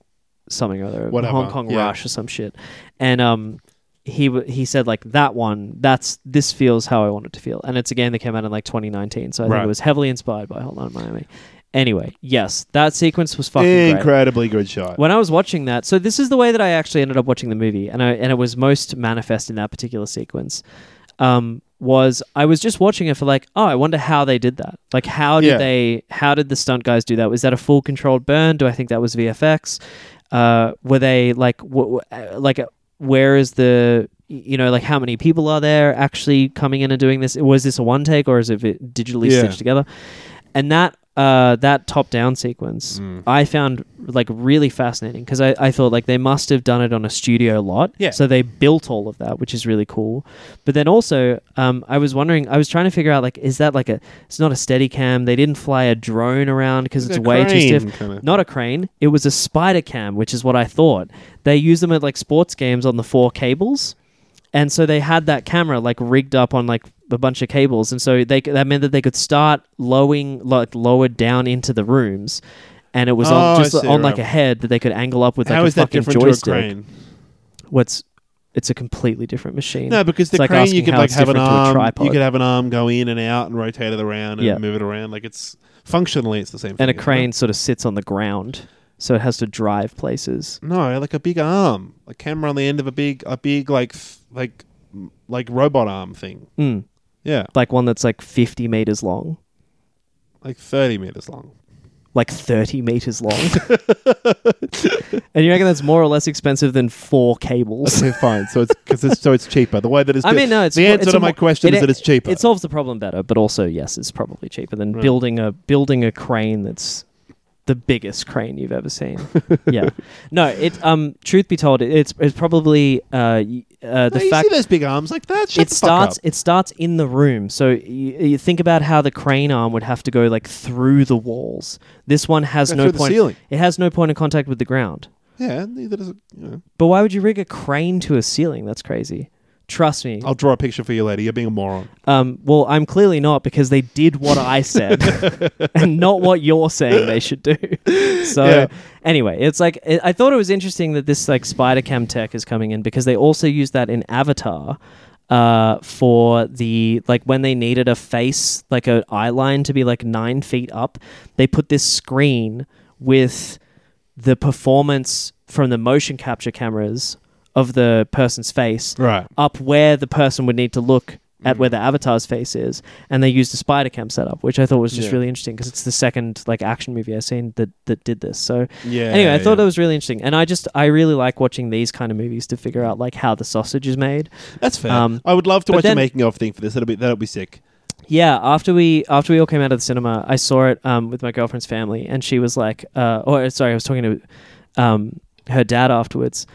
something or other Whatever, Hong Kong yeah. Rush or some shit. And um he w- he said like that one that's this feels how I want it to feel and it's a game that came out in like 2019 so I think it was heavily inspired by Hotline Miami. Anyway, yes, that sequence was fucking great. incredibly good shot. When I was watching that, so this is the way that I actually ended up watching the movie, and I, and it was most manifest in that particular sequence. Um, was I was just watching it for like, oh, I wonder how they did that. Like, how did Yeah. they? How did the stunt guys do that? Was that a full controlled burn? Do I think that was VFX? Uh, were they like, w- w- uh, like, uh, where is the? You know, like how many people are there actually coming in and doing this? Was this a one take or is it digitally Yeah. stitched together? And that uh, that top down sequence Mm. I found like really fascinating because I, I thought like they must have done it on a studio lot. Yeah. So they built all of that, which is really cool. But then also, um, I was wondering, I was trying to figure out like, is that like a? It's not a steady cam. They didn't fly a drone around because it's a way too stiff. kinda. Not a crane. It was a spider cam, which is what I thought. They use them at like sports games on the four cables. And so they had that camera like rigged up on like a bunch of cables, and so they that meant that they could start lowering like lowered down into the rooms, and it was Oh, I on just see, on like right. a head that they could angle up with like How a is that fucking different joystick. to a crane? What's it's a completely different machine. No, because It's the like crane you asking could how like it's have an different to a arm. tripod. You could have an arm go in and out and rotate it around and Yeah. move it around. Like it's functionally it's the same. thing. and a isn't it? crane sort of sits on the ground, so it has to drive places. No, like a big arm, a camera on the end of a big, a big like f- like like robot arm thing. Mm. Yeah, Like one that's like fifty meters long. like thirty meters long. like 30 meters long. and you reckon that's more or less expensive than four cables? Okay, fine. So it's because it's so it's cheaper. The way that it's I mean, no, it's the answer it's to my mo- question is that it's cheaper. It solves the problem better, but also yes, it's probably cheaper than building a building a crane that's the biggest crane you've ever seen. yeah, no. It um. Truth be told, it, it's it's probably uh, y- uh the No, you fact see those big arms like that? Shut it starts it starts in the room so you, you think about how the crane arm would have to go like through the walls this one has no point ceiling. it has no point of contact with the ground Yeah, neither does it. You know. but why would you rig a crane to a ceiling that's crazy trust me I'll draw a picture for you later. You're being a moron. um, well i'm clearly not because they did what i said and not what you're saying they should do so Yeah. anyway it's like it, i thought it was interesting that this like spider cam tech is coming in because they also use that in avatar uh, for the like when they needed a face like an eye line to be like nine feet up they put this screen with the performance from the motion capture cameras of the person's face Right. up where the person would need to look at where the avatar's face is, and they used a spider cam setup, which I thought was just Yeah. really interesting because it's the second like action movie I've seen that that did this. So Yeah. anyway, I thought yeah. that was really interesting, and I just I really like watching these kind of movies to figure out like how the sausage is made. that's fair. um, I would love to watch then- a making of thing for this. That'll be that'll be sick. Yeah, after we after we all came out of the cinema, I saw it um, with my girlfriend's family, and she was like, uh, "or sorry, I was talking to um, her dad afterwards,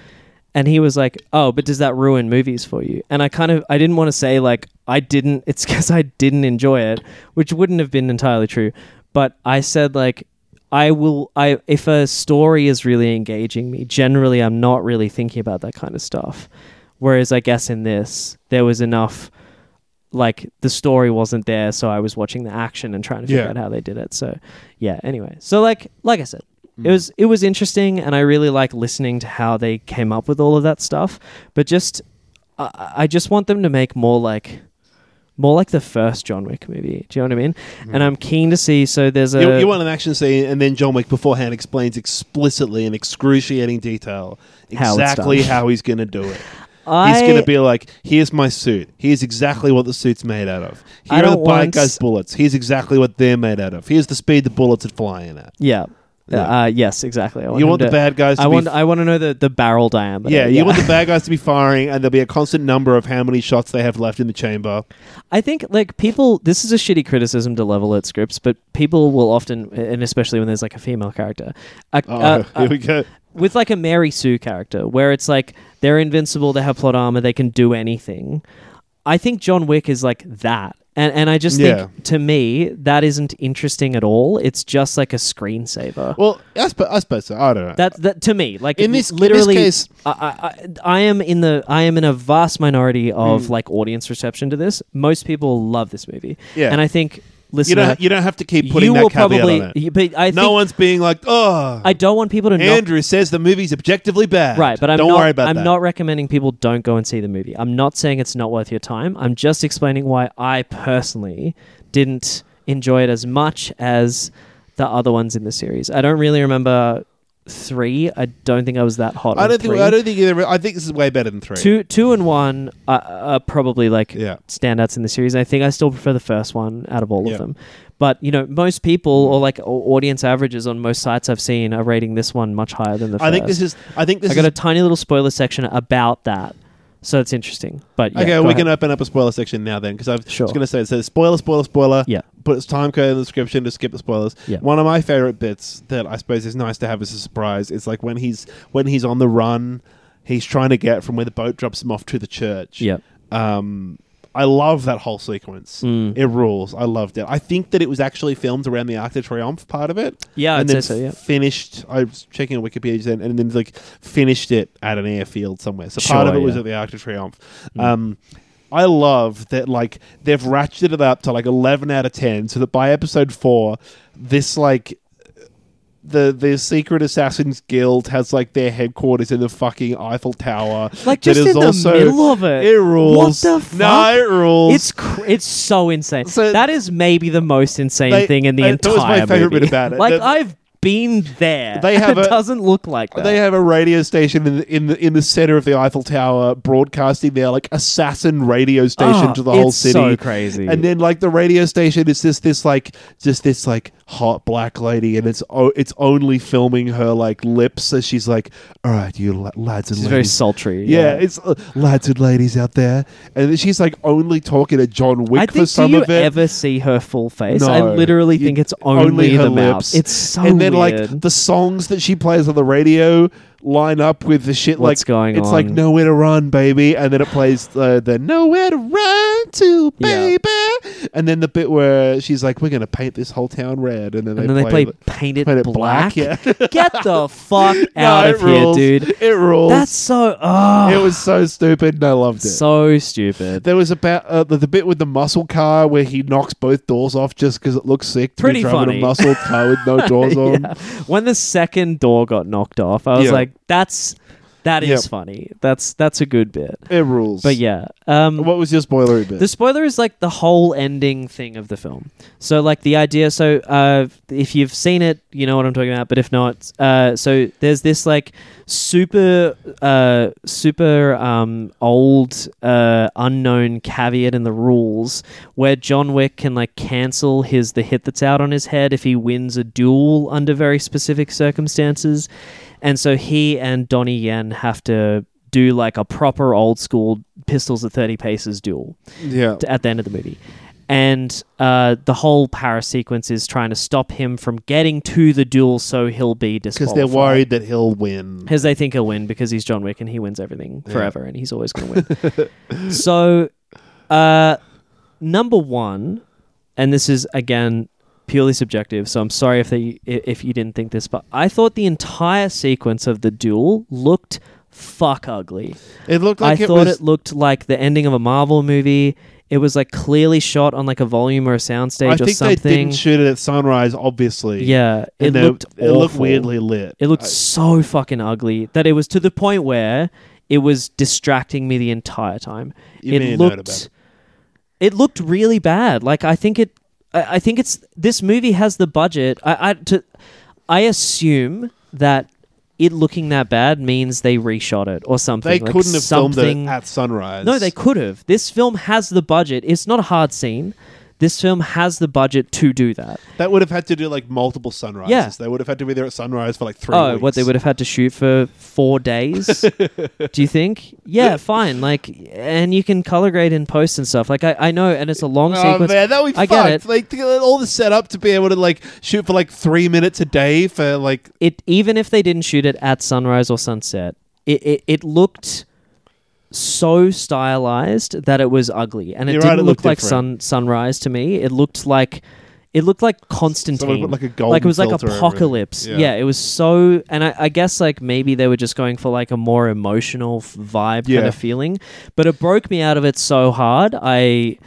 and he was like, "Oh, but does that ruin movies for you?" And I kind of I didn't want to say like I didn't. It's because I didn't enjoy it, which wouldn't have been entirely true. But I said like I will I if a story is really engaging me, generally I'm not really thinking about that kind of stuff. Whereas I guess in this there was enough like the story wasn't there, so I was watching the action and trying to figure Yeah. out how they did it. So yeah, anyway. So like like I said, Mm. it was it was interesting and I really like listening to how they came up with all of that stuff. But just I I just want them to make more like more like the first John Wick movie. Do you know what I mean? And I'm keen to see so there's a Mm. You, you want an action scene, and then John Wick beforehand explains explicitly in excruciating detail exactly done. how he's going to do it. I, He's going to be like, "Here's my suit. Here's exactly what the suit's made out of. Here are the don't guys' bullets. Here's exactly what they're made out of. Here's the speed the bullets are flying at." yeah. Yeah. Uh, yes, exactly. I You him want the bad guys to I be want I want to know the, the barrel diameter. Yeah, you want the bad guys to be firing, and there'll be a constant number of how many shots they have left in the chamber. I think like people. This is a shitty criticism to level at scripts, but people will often, and especially when there's like a female character, a, Oh, uh, here uh, we go. with like a Mary Sue character, where it's like they're invincible, they have plot armor, they can do anything. I think John Wick is like that. And, and I just Yeah. think to me that isn't interesting at all. It's just like a screensaver. Well, I suppose, I suppose so. I don't know. That that to me, like In this- in this literally, case- I, I I am in the I am in a vast minority of hmm. like audience reception to this. Most people love this movie. Yeah. and I think you don't. You don't have to keep putting you that will caveat probably, on it. but I no think one's being like, "Oh, I don't want people to not Andrew says the movie's objectively bad." Right, but I'm don't not, worry about I'm that. not recommending people don't go and see the movie. I'm not saying it's not worth your time. I'm just explaining why I personally didn't enjoy it as much as the other ones in the series. I don't really remember three. I don't think I was that hot. I on don't think. I don't think either. I think this is way better than three. Two, two, and one are, are probably like Yeah. standouts in the series. I think I still prefer the first one out of all Yeah. of them. But you know, most people or like audience averages on most sites I've seen are rating this one much higher than the first. I think this is. I think this I got a tiny little spoiler section about that, so it's interesting. But yeah, okay, we ahead. can open up a spoiler section now then, because I was Sure. going to say it says spoiler, spoiler, spoiler. Yeah. Put its time code in the description to skip the spoilers. Yeah. One of my favorite bits that I suppose is nice to have as a surprise is like when he's when he's on the run, he's trying to get from where the boat drops him off to the church. Yeah. Um, I love that whole sequence. Mm. It rules. I loved it. I think that it was actually filmed around the Arc de Triomphe part of it. Yeah, and I'd then say so, yeah. finished. I was checking on Wikipedia then, and then like finished it at an airfield somewhere. So Sure, part of it was at the Arc de Triomphe. Mm. Um, I love that like they've ratcheted it up to like eleven out of ten, so that by episode four, this like the the secret assassins guild has like their headquarters in the fucking Eiffel Tower. Like just is in the also- middle of it. It rules. What the fuck? No, it rules. It's cr- it's so insane. So- that is maybe the most insane They- thing in the uh, entire that was my favorite movie. bit about it. Like I've been there. They have it a- doesn't look like that. They have a radio station in the, in the in the center of the Eiffel Tower, broadcasting their like assassin radio station Oh, to the whole city. so crazy. And then like the radio station is just this like just this like hot black lady, and it's o- it's only filming her like lips as she's like, "All right, you la- lads and ladies very sultry. yeah, it's uh, lads and ladies out there, and she's like only talking to John Wick I for think. some do you of it. ever see her full face? I literally You- think it's only, her the mouth. lips. It's so and then like the songs that she plays on the radio line up with the shit What's like going it's like nowhere to run baby and then it plays uh, the nowhere to run to Yeah. baby and then the bit where she's like we're gonna paint this whole town red and then, and they, then they play paint it paint it black. yeah Get the fuck No, out it of here, dude. it rules That's so. Oh, it was so stupid and I loved it so stupid. there was about uh, the, the bit with the muscle car where he knocks both doors off just because it looks sick to Pretty be driving funny. a muscle car with no doors on. Yeah. When the second door got knocked off, I was Yeah. like, "That's that is Yep. funny. That's that's a good bit." It rules. But yeah, um, What was your spoilery bit? The spoiler is like the whole ending thing of the film. So like the idea. So uh, if you've seen it, you know what I'm talking about. But if not, uh, so there's this like super uh, super um, old uh, unknown caveat in the rules where John Wick can like cancel his the hit that's out on his head if he wins a duel under very specific circumstances. And so he and Donnie Yen have to do like a proper old school pistols at 30 paces duel yeah. at the end of the movie. And uh, the whole Paris sequence is trying to stop him from getting to the duel so he'll be Because they're worried that he'll win. Because they think he'll win because he's John Wick and he wins everything forever and he's always going to win. so, uh, number one, and this is again purely subjective, so I'm sorry if they if you didn't think this, but I thought the entire sequence of the duel looked fuck ugly. It looked like I it thought was. it looked like the ending of a Marvel movie. It was like clearly shot on like a volume or a soundstage I or think something. they didn't shoot it at sunrise, obviously. yeah, it And looked It looked weirdly lit. It looked I- so fucking ugly that it was to the point where it was distracting me the entire time. You it looked about it. it looked really bad. Like I think it I, I think it's this movie has the budget. I I to I assume that it looking that bad means they reshot it or something. They like couldn't have something, filmed it at sunrise. No, they could have. This film has the budget. It's not a hard scene. This film has the budget to do that. That would have had to do like multiple sunrises. Yeah. They would have had to be there at sunrise for like three Oh, weeks. what they would have had to shoot for four days? Do you think? Yeah, fine. Like, and you can color grade in post and stuff. Like, I, I know, and it's a long Oh sequence. man, that would be I fun. get it. Like all the setup to be able to like shoot for like three minutes a day for like It even if they didn't shoot it at sunrise or sunset, it it, it looked so stylized that it was ugly, and it You're didn't it look looked like different. sun sunrise to me. It looked like. It looked like Constantine, put, like, a golden it was like filter over it. apocalypse. Yeah. Yeah. it was so, and I, I guess like maybe they were just going for like a more emotional f- vibe kind Yeah. of feeling, but it broke me out of it so hard. I,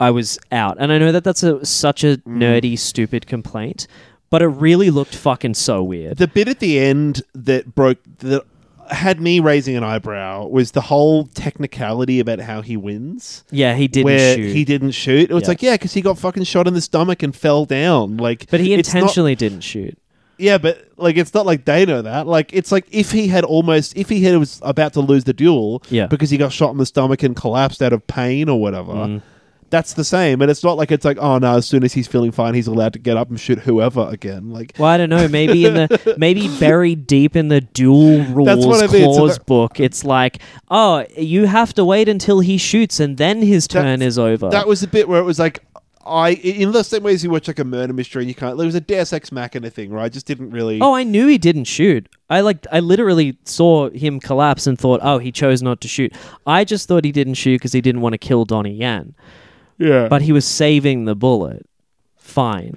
I was out, and I know that that's a such a Mm. nerdy, stupid complaint, but it really looked fucking so weird. the bit at the end that broke that had me raising an eyebrow was the whole technicality about how he wins. yeah, he didn't where shoot, he didn't shoot. It was Yeah. like, yeah, because he got fucking shot in the stomach and fell down. Like, but he it's not- intentionally didn't shoot. Yeah, but like it's not like they know that. Like it's like if he had almost if he had was about to lose the duel, Yeah. because he got shot in the stomach and collapsed out of pain or whatever. Mm. That's the same, and it's not like it's like oh no, as soon as he's feeling fine, he's allowed to get up and shoot whoever again. Like Well, I don't know. Maybe in the maybe buried deep in the duel rules what I mean, clause book, it's like, oh, you have to wait until he shoots and then his turn That's- is over. that was the bit where it was like. I in the same way as you watch like a murder mystery and you can't. There was a Deus Ex Machina thing, right? I just didn't really. oh, I knew he didn't shoot. I like I literally saw him collapse and thought, oh, he chose not to shoot. I just thought he didn't shoot because he didn't want to kill Donnie Yen, yeah. but he was saving the bullet. Fine.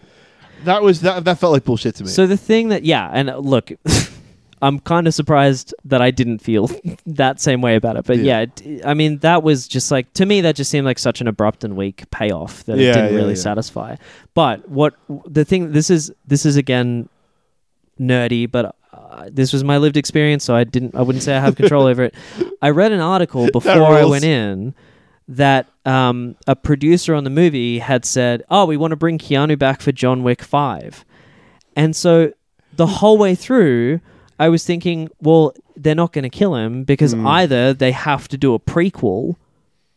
that was that. That felt like bullshit to me. So the thing that yeah, and uh, look, I'm kind of surprised that I didn't feel that same way about it. But Yeah. yeah, d- I mean that was just like to me that just seemed like such an abrupt and weak payoff that Yeah, it didn't yeah, really yeah. satisfy. But what the thing this is this is again nerdy, but uh, this was my lived experience, so I didn't I wouldn't say I have control over it. I read an article before I rules. went in that um, a producer on the movie had said, "Oh, we want to bring Keanu back for John Wick 5." And so the whole way through, I was thinking, well, they're not going to kill him because Hmm. either they have to do a prequel,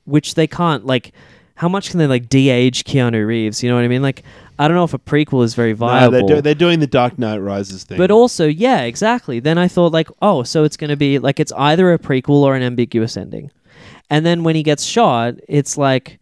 which they can't. Like, how much can they like de-age Keanu Reeves? You know what I mean? Like, I don't know if a prequel is very No, viable. they're, do- they're doing the Dark Knight Rises thing. But also, yeah, exactly. Then I thought like, oh, so it's going to be like it's either a prequel or an ambiguous ending. And then when he gets shot, it's like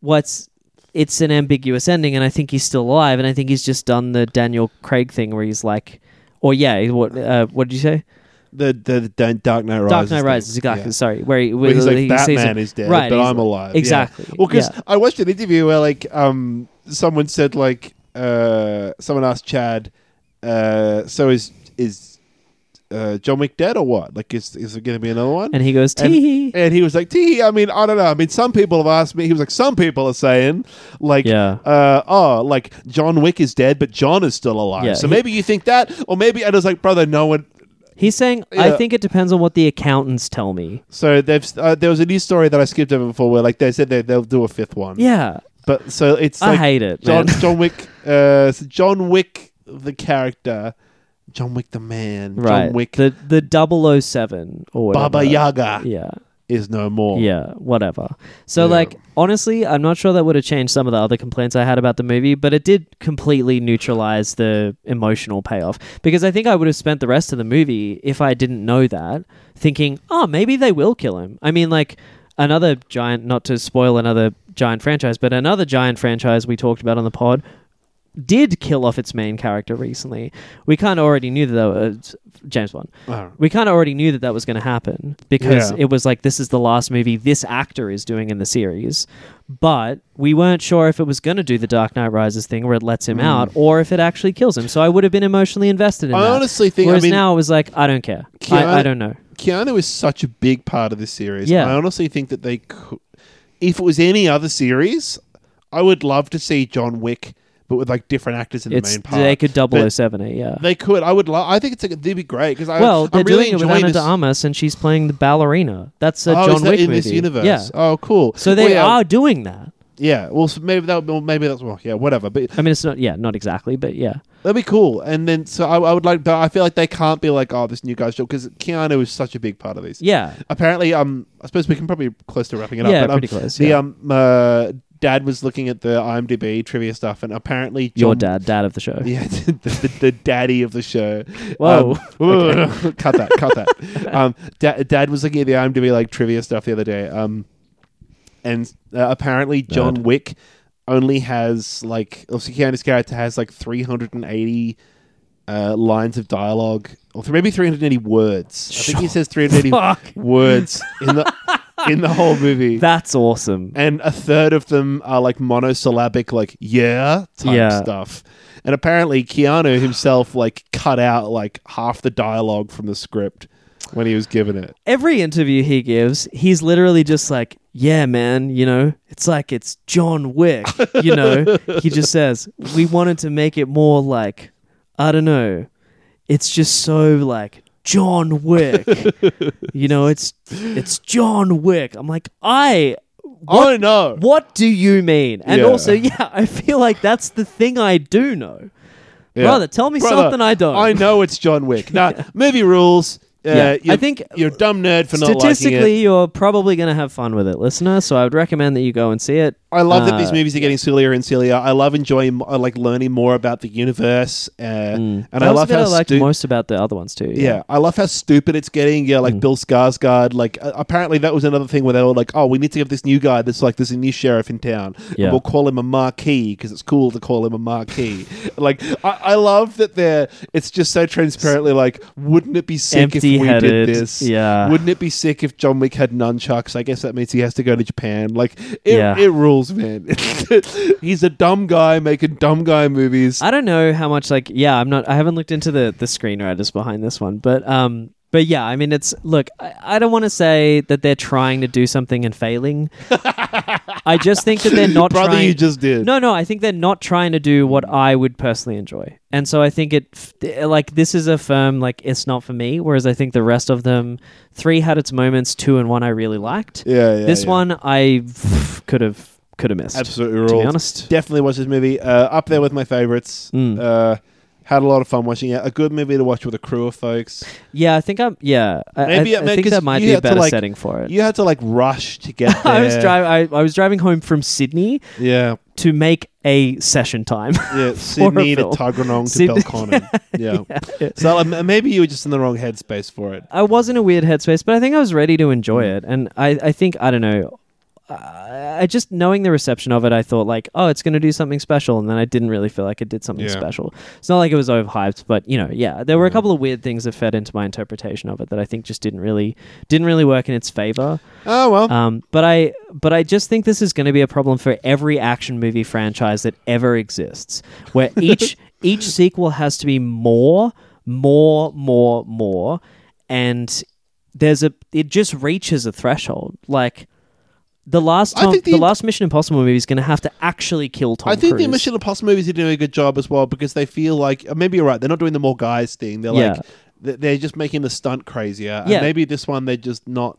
what's it's an ambiguous ending and I think he's still alive and I think he's just done the Daniel Craig thing where he's like or yeah, what uh, what did you say? the, the the Dark Knight Rises. Dark Knight. Rises, exactly. Yeah. Sorry, where he, Where he's like he Batman is dead, right, but I'm alive. Exactly. Yeah. Well, because yeah. I watched an interview where like um someone said like uh someone asked Chad, uh so is is uh John Wick dead or what? Like is is there going to be another one? and he goes And- tee And he was like, "Tee." I mean, I don't know. I mean, some people have asked me. He was like, "Some people are saying, like, Yeah. uh, oh, like John Wick is dead, but John is still alive. Yeah, so he- maybe you think that, or maybe." And I was like, "Brother, no one." He's saying I think it depends on what the accountants tell me. So they've uh, there was a news story that I skipped over before, where like they said they they'll do a fifth one. Yeah. but so it's I like hate it, John man. John Wick, uh, so John Wick the character, John Wick the man, Right. John Wick the the 007 or whatever. Baba Yaga Yeah. is no more. Yeah, whatever. So, Yeah. like, honestly, I'm not sure that would have changed some of the other complaints I had about the movie, but it did completely neutralize the emotional payoff. Because I think I would have spent the rest of the movie, if I didn't know that, thinking, oh, maybe they will kill him. I mean, like, another giant, not to spoil another giant franchise, but another giant franchise we talked about on the pod did kill off its main character recently. We kind uh, of already knew that, that was James Bond Oh. we kind of already knew that that was going to happen because Yeah. it was like this is the last movie this actor is doing in the series but we weren't sure if it was going to do the dark knight rises thing where it lets him mm. out or if it actually kills him so i would have been emotionally invested in I that honestly think- I whereas mean- now it was like i don't care Keanu- I, I don't know Keanu is such a big part of this series. Yeah. I honestly think that they could, if it was any other series, I would love to see John Wick, but with like different actors in the main part. they could But 007 it yeah They could. I would. Lo- I think it's. Like, they'd be great because I. well they're really doing it with Ana de. Armas and she's playing the ballerina that's a oh, John that Wick in movie this universe? yeah Oh, cool. so they Well, yeah, are doing that Yeah. Well, so maybe that. Well, maybe that's. Well, yeah. Whatever. But I mean it's not yeah not exactly but yeah that'd be cool. And then so I, I would like. But I feel like they can't be like, oh, this new guy's job because Keanu is such a big part of this. yeah Apparently, um, I suppose we can probably close to wrapping it up. Yeah, but, um, pretty close, The yeah. um, uh, dad was looking at the IMDb trivia stuff, and apparently John, your dad dad of the show Yeah, the, the, the daddy of the show. Whoa. Um, cut that, cut that. Um, da- Dad was looking at the IMDb like trivia stuff the other day. Um, and uh, apparently John Nerd. Wick only has like, obviously Keanu's character has like 380 uh, lines of dialogue, or th- maybe 380 words. I think he says 380 words in the in the whole movie. That's awesome. and a third of them are like monosyllabic, like yeah type Yeah. stuff. And apparently, Keanu himself like cut out like half the dialogue from the script when he was given it. Every interview he gives, he's literally just like, "Yeah, man, you know, it's like it's John Wick." You know, he just says, "We wanted to make it more like, I don't know, it's just so like John Wick." you know, it's it's John Wick. I'm like, I Oh no! what do you mean? And Yeah. also, yeah, I feel like that's the thing I do know. Yeah. Brother, tell me Brother, something I don't. I know it's John Wick. Nah, movie rules. Uh, Yeah, I think- you're a dumb nerd for not liking Statistically, you're probably going to have fun with it, listener. So I would recommend that you go and see it. I love that these Uh, movies are getting sillier and sillier. I love enjoying, I like learning more about the universe, uh, and that I love how I liked stu- most about the other ones too. Yeah, I love how stupid it's getting. Yeah, Mm. like Bill Skarsgård. Like uh, apparently that was another thing where they were like, "Oh, we need to have this new guy This like there's a new sheriff in town, Yeah. and we'll call him a Marquis because it's cool to call him a Marquis." like I, I love that they're. It's just so transparently like, wouldn't it be sick if we did this? yeah. Wouldn't it be sick if John Wick had nunchucks? I guess that means he has to go to Japan. Like it, Yeah. it rules, man. He's a dumb guy making dumb guy movies. I don't know how much like yeah, I'm not I haven't looked into the the screenwriters behind this one, but um but yeah, I mean it's look, I, I don't want to say that they're trying to do something and failing. I just think that they're not Brother, trying you just did. No, no, I think they're not trying to do what I would personally enjoy. And so I think it like this is a firm like it's not for me whereas I think the rest of them 3 had its moments, 2 and 1 I really liked. Yeah, yeah. this yeah. one I could have could have missed. absolutely to be honest. definitely watch this movie. Uh, up there with my favorites. Mm. Uh, Had a lot of fun watching it. A good movie to watch with a crew of folks. Yeah, I think I'm. Yeah, I, Maybe- I, I maybe think that might be a better like- setting for it. You had to like rush to get there. I was driving. I, was driving home from Sydney Yeah, to make a session time. yeah. Sydney to. Tuggeranong to Belconnen. Yeah. yeah. So um, maybe you were just in the wrong headspace for it. I was in a weird headspace, but I think I was ready to enjoy it. And I, I think, I don't know, I, I just knowing the reception of it, I thought like, oh, it's going to do something special. And then I didn't really feel like it did something Yeah. special. It's not like it was overhyped, but you know, yeah, there were a couple of weird things that fed into my interpretation of it that I think just didn't really, didn't really work in its favor. Oh well. Um, but I, but I just think this is going to be a problem for every action movie franchise that ever exists, where each each sequel has to be more, more, more, more, and there's a it just reaches a threshold. Like the last I Tom, think the, the- last Mission Impossible movie is going to have to actually kill Tom I think Cruise. the Mission Impossible movies are doing a good job as well because they feel like maybe you're right. They're not doing the more guys thing. They're Yeah. like they're just making the stunt crazier. Yeah. And maybe this one they're just not.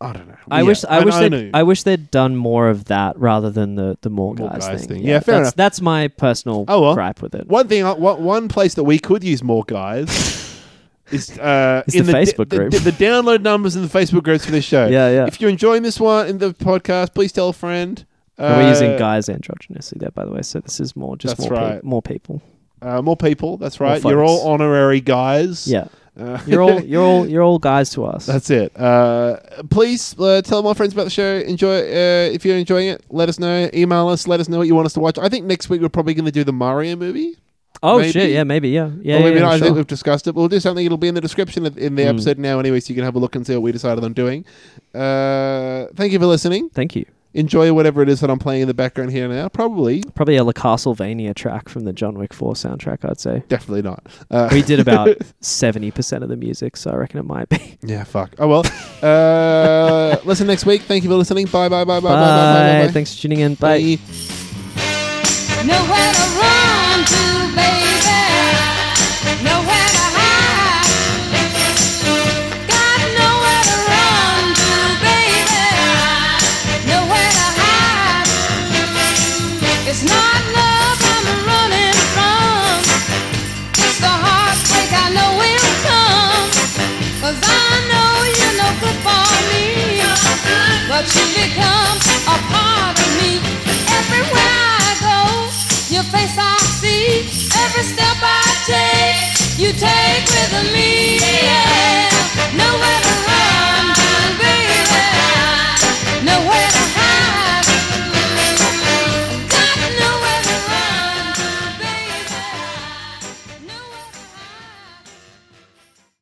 I don't know. I Yeah, wish I, wish know. they'd, I wish they'd done more of that rather than the the more, More guys, guys thing. thing. Yeah, fair that's, enough. That's my personal Oh, well. gripe with it. One thing, uh, one one place that we could use more guys is uh, It's in the the, Facebook the, group. The, the download numbers in the Facebook groups for this show. Yeah, yeah. If you're enjoying this one in the podcast, please tell a friend. And we're using Uh, guys androgynously there, by the way. So this is more just That's more right. peop more people. Uh, more people. That's right. You're all honorary guys. Yeah, Uh, you're all you're all you're all guys to us. That's it. Uh, please uh, tell more friends about the show. Enjoy. Uh, if you're enjoying it, let us know. Email us. Let us know what you want us to watch. I think next week we're probably going to do the Mario movie. Oh maybe. shit, yeah, maybe, yeah, yeah, or maybe yeah, not. I think we've discussed it. We'll do something. It'll be in the description of- in the Mm. episode now, anyway, so you can have a look and see what we decided on doing. Uh, thank you for listening. Thank you. Enjoy whatever it is that I'm playing in the background here now. Probably, Probably a Le Castle Vania track from the John Wick Four soundtrack. I'd say definitely not. Uh, we did about seventy percent of the music, so I reckon it might be. yeah, fuck. Oh well. Uh, listen next week. Thank you for listening. Bye, bye, bye, bye, bye, bye, bye, bye. Thanks for tuning in. Bye. Bye. Step I take, you take with me. Yeah. Nowhere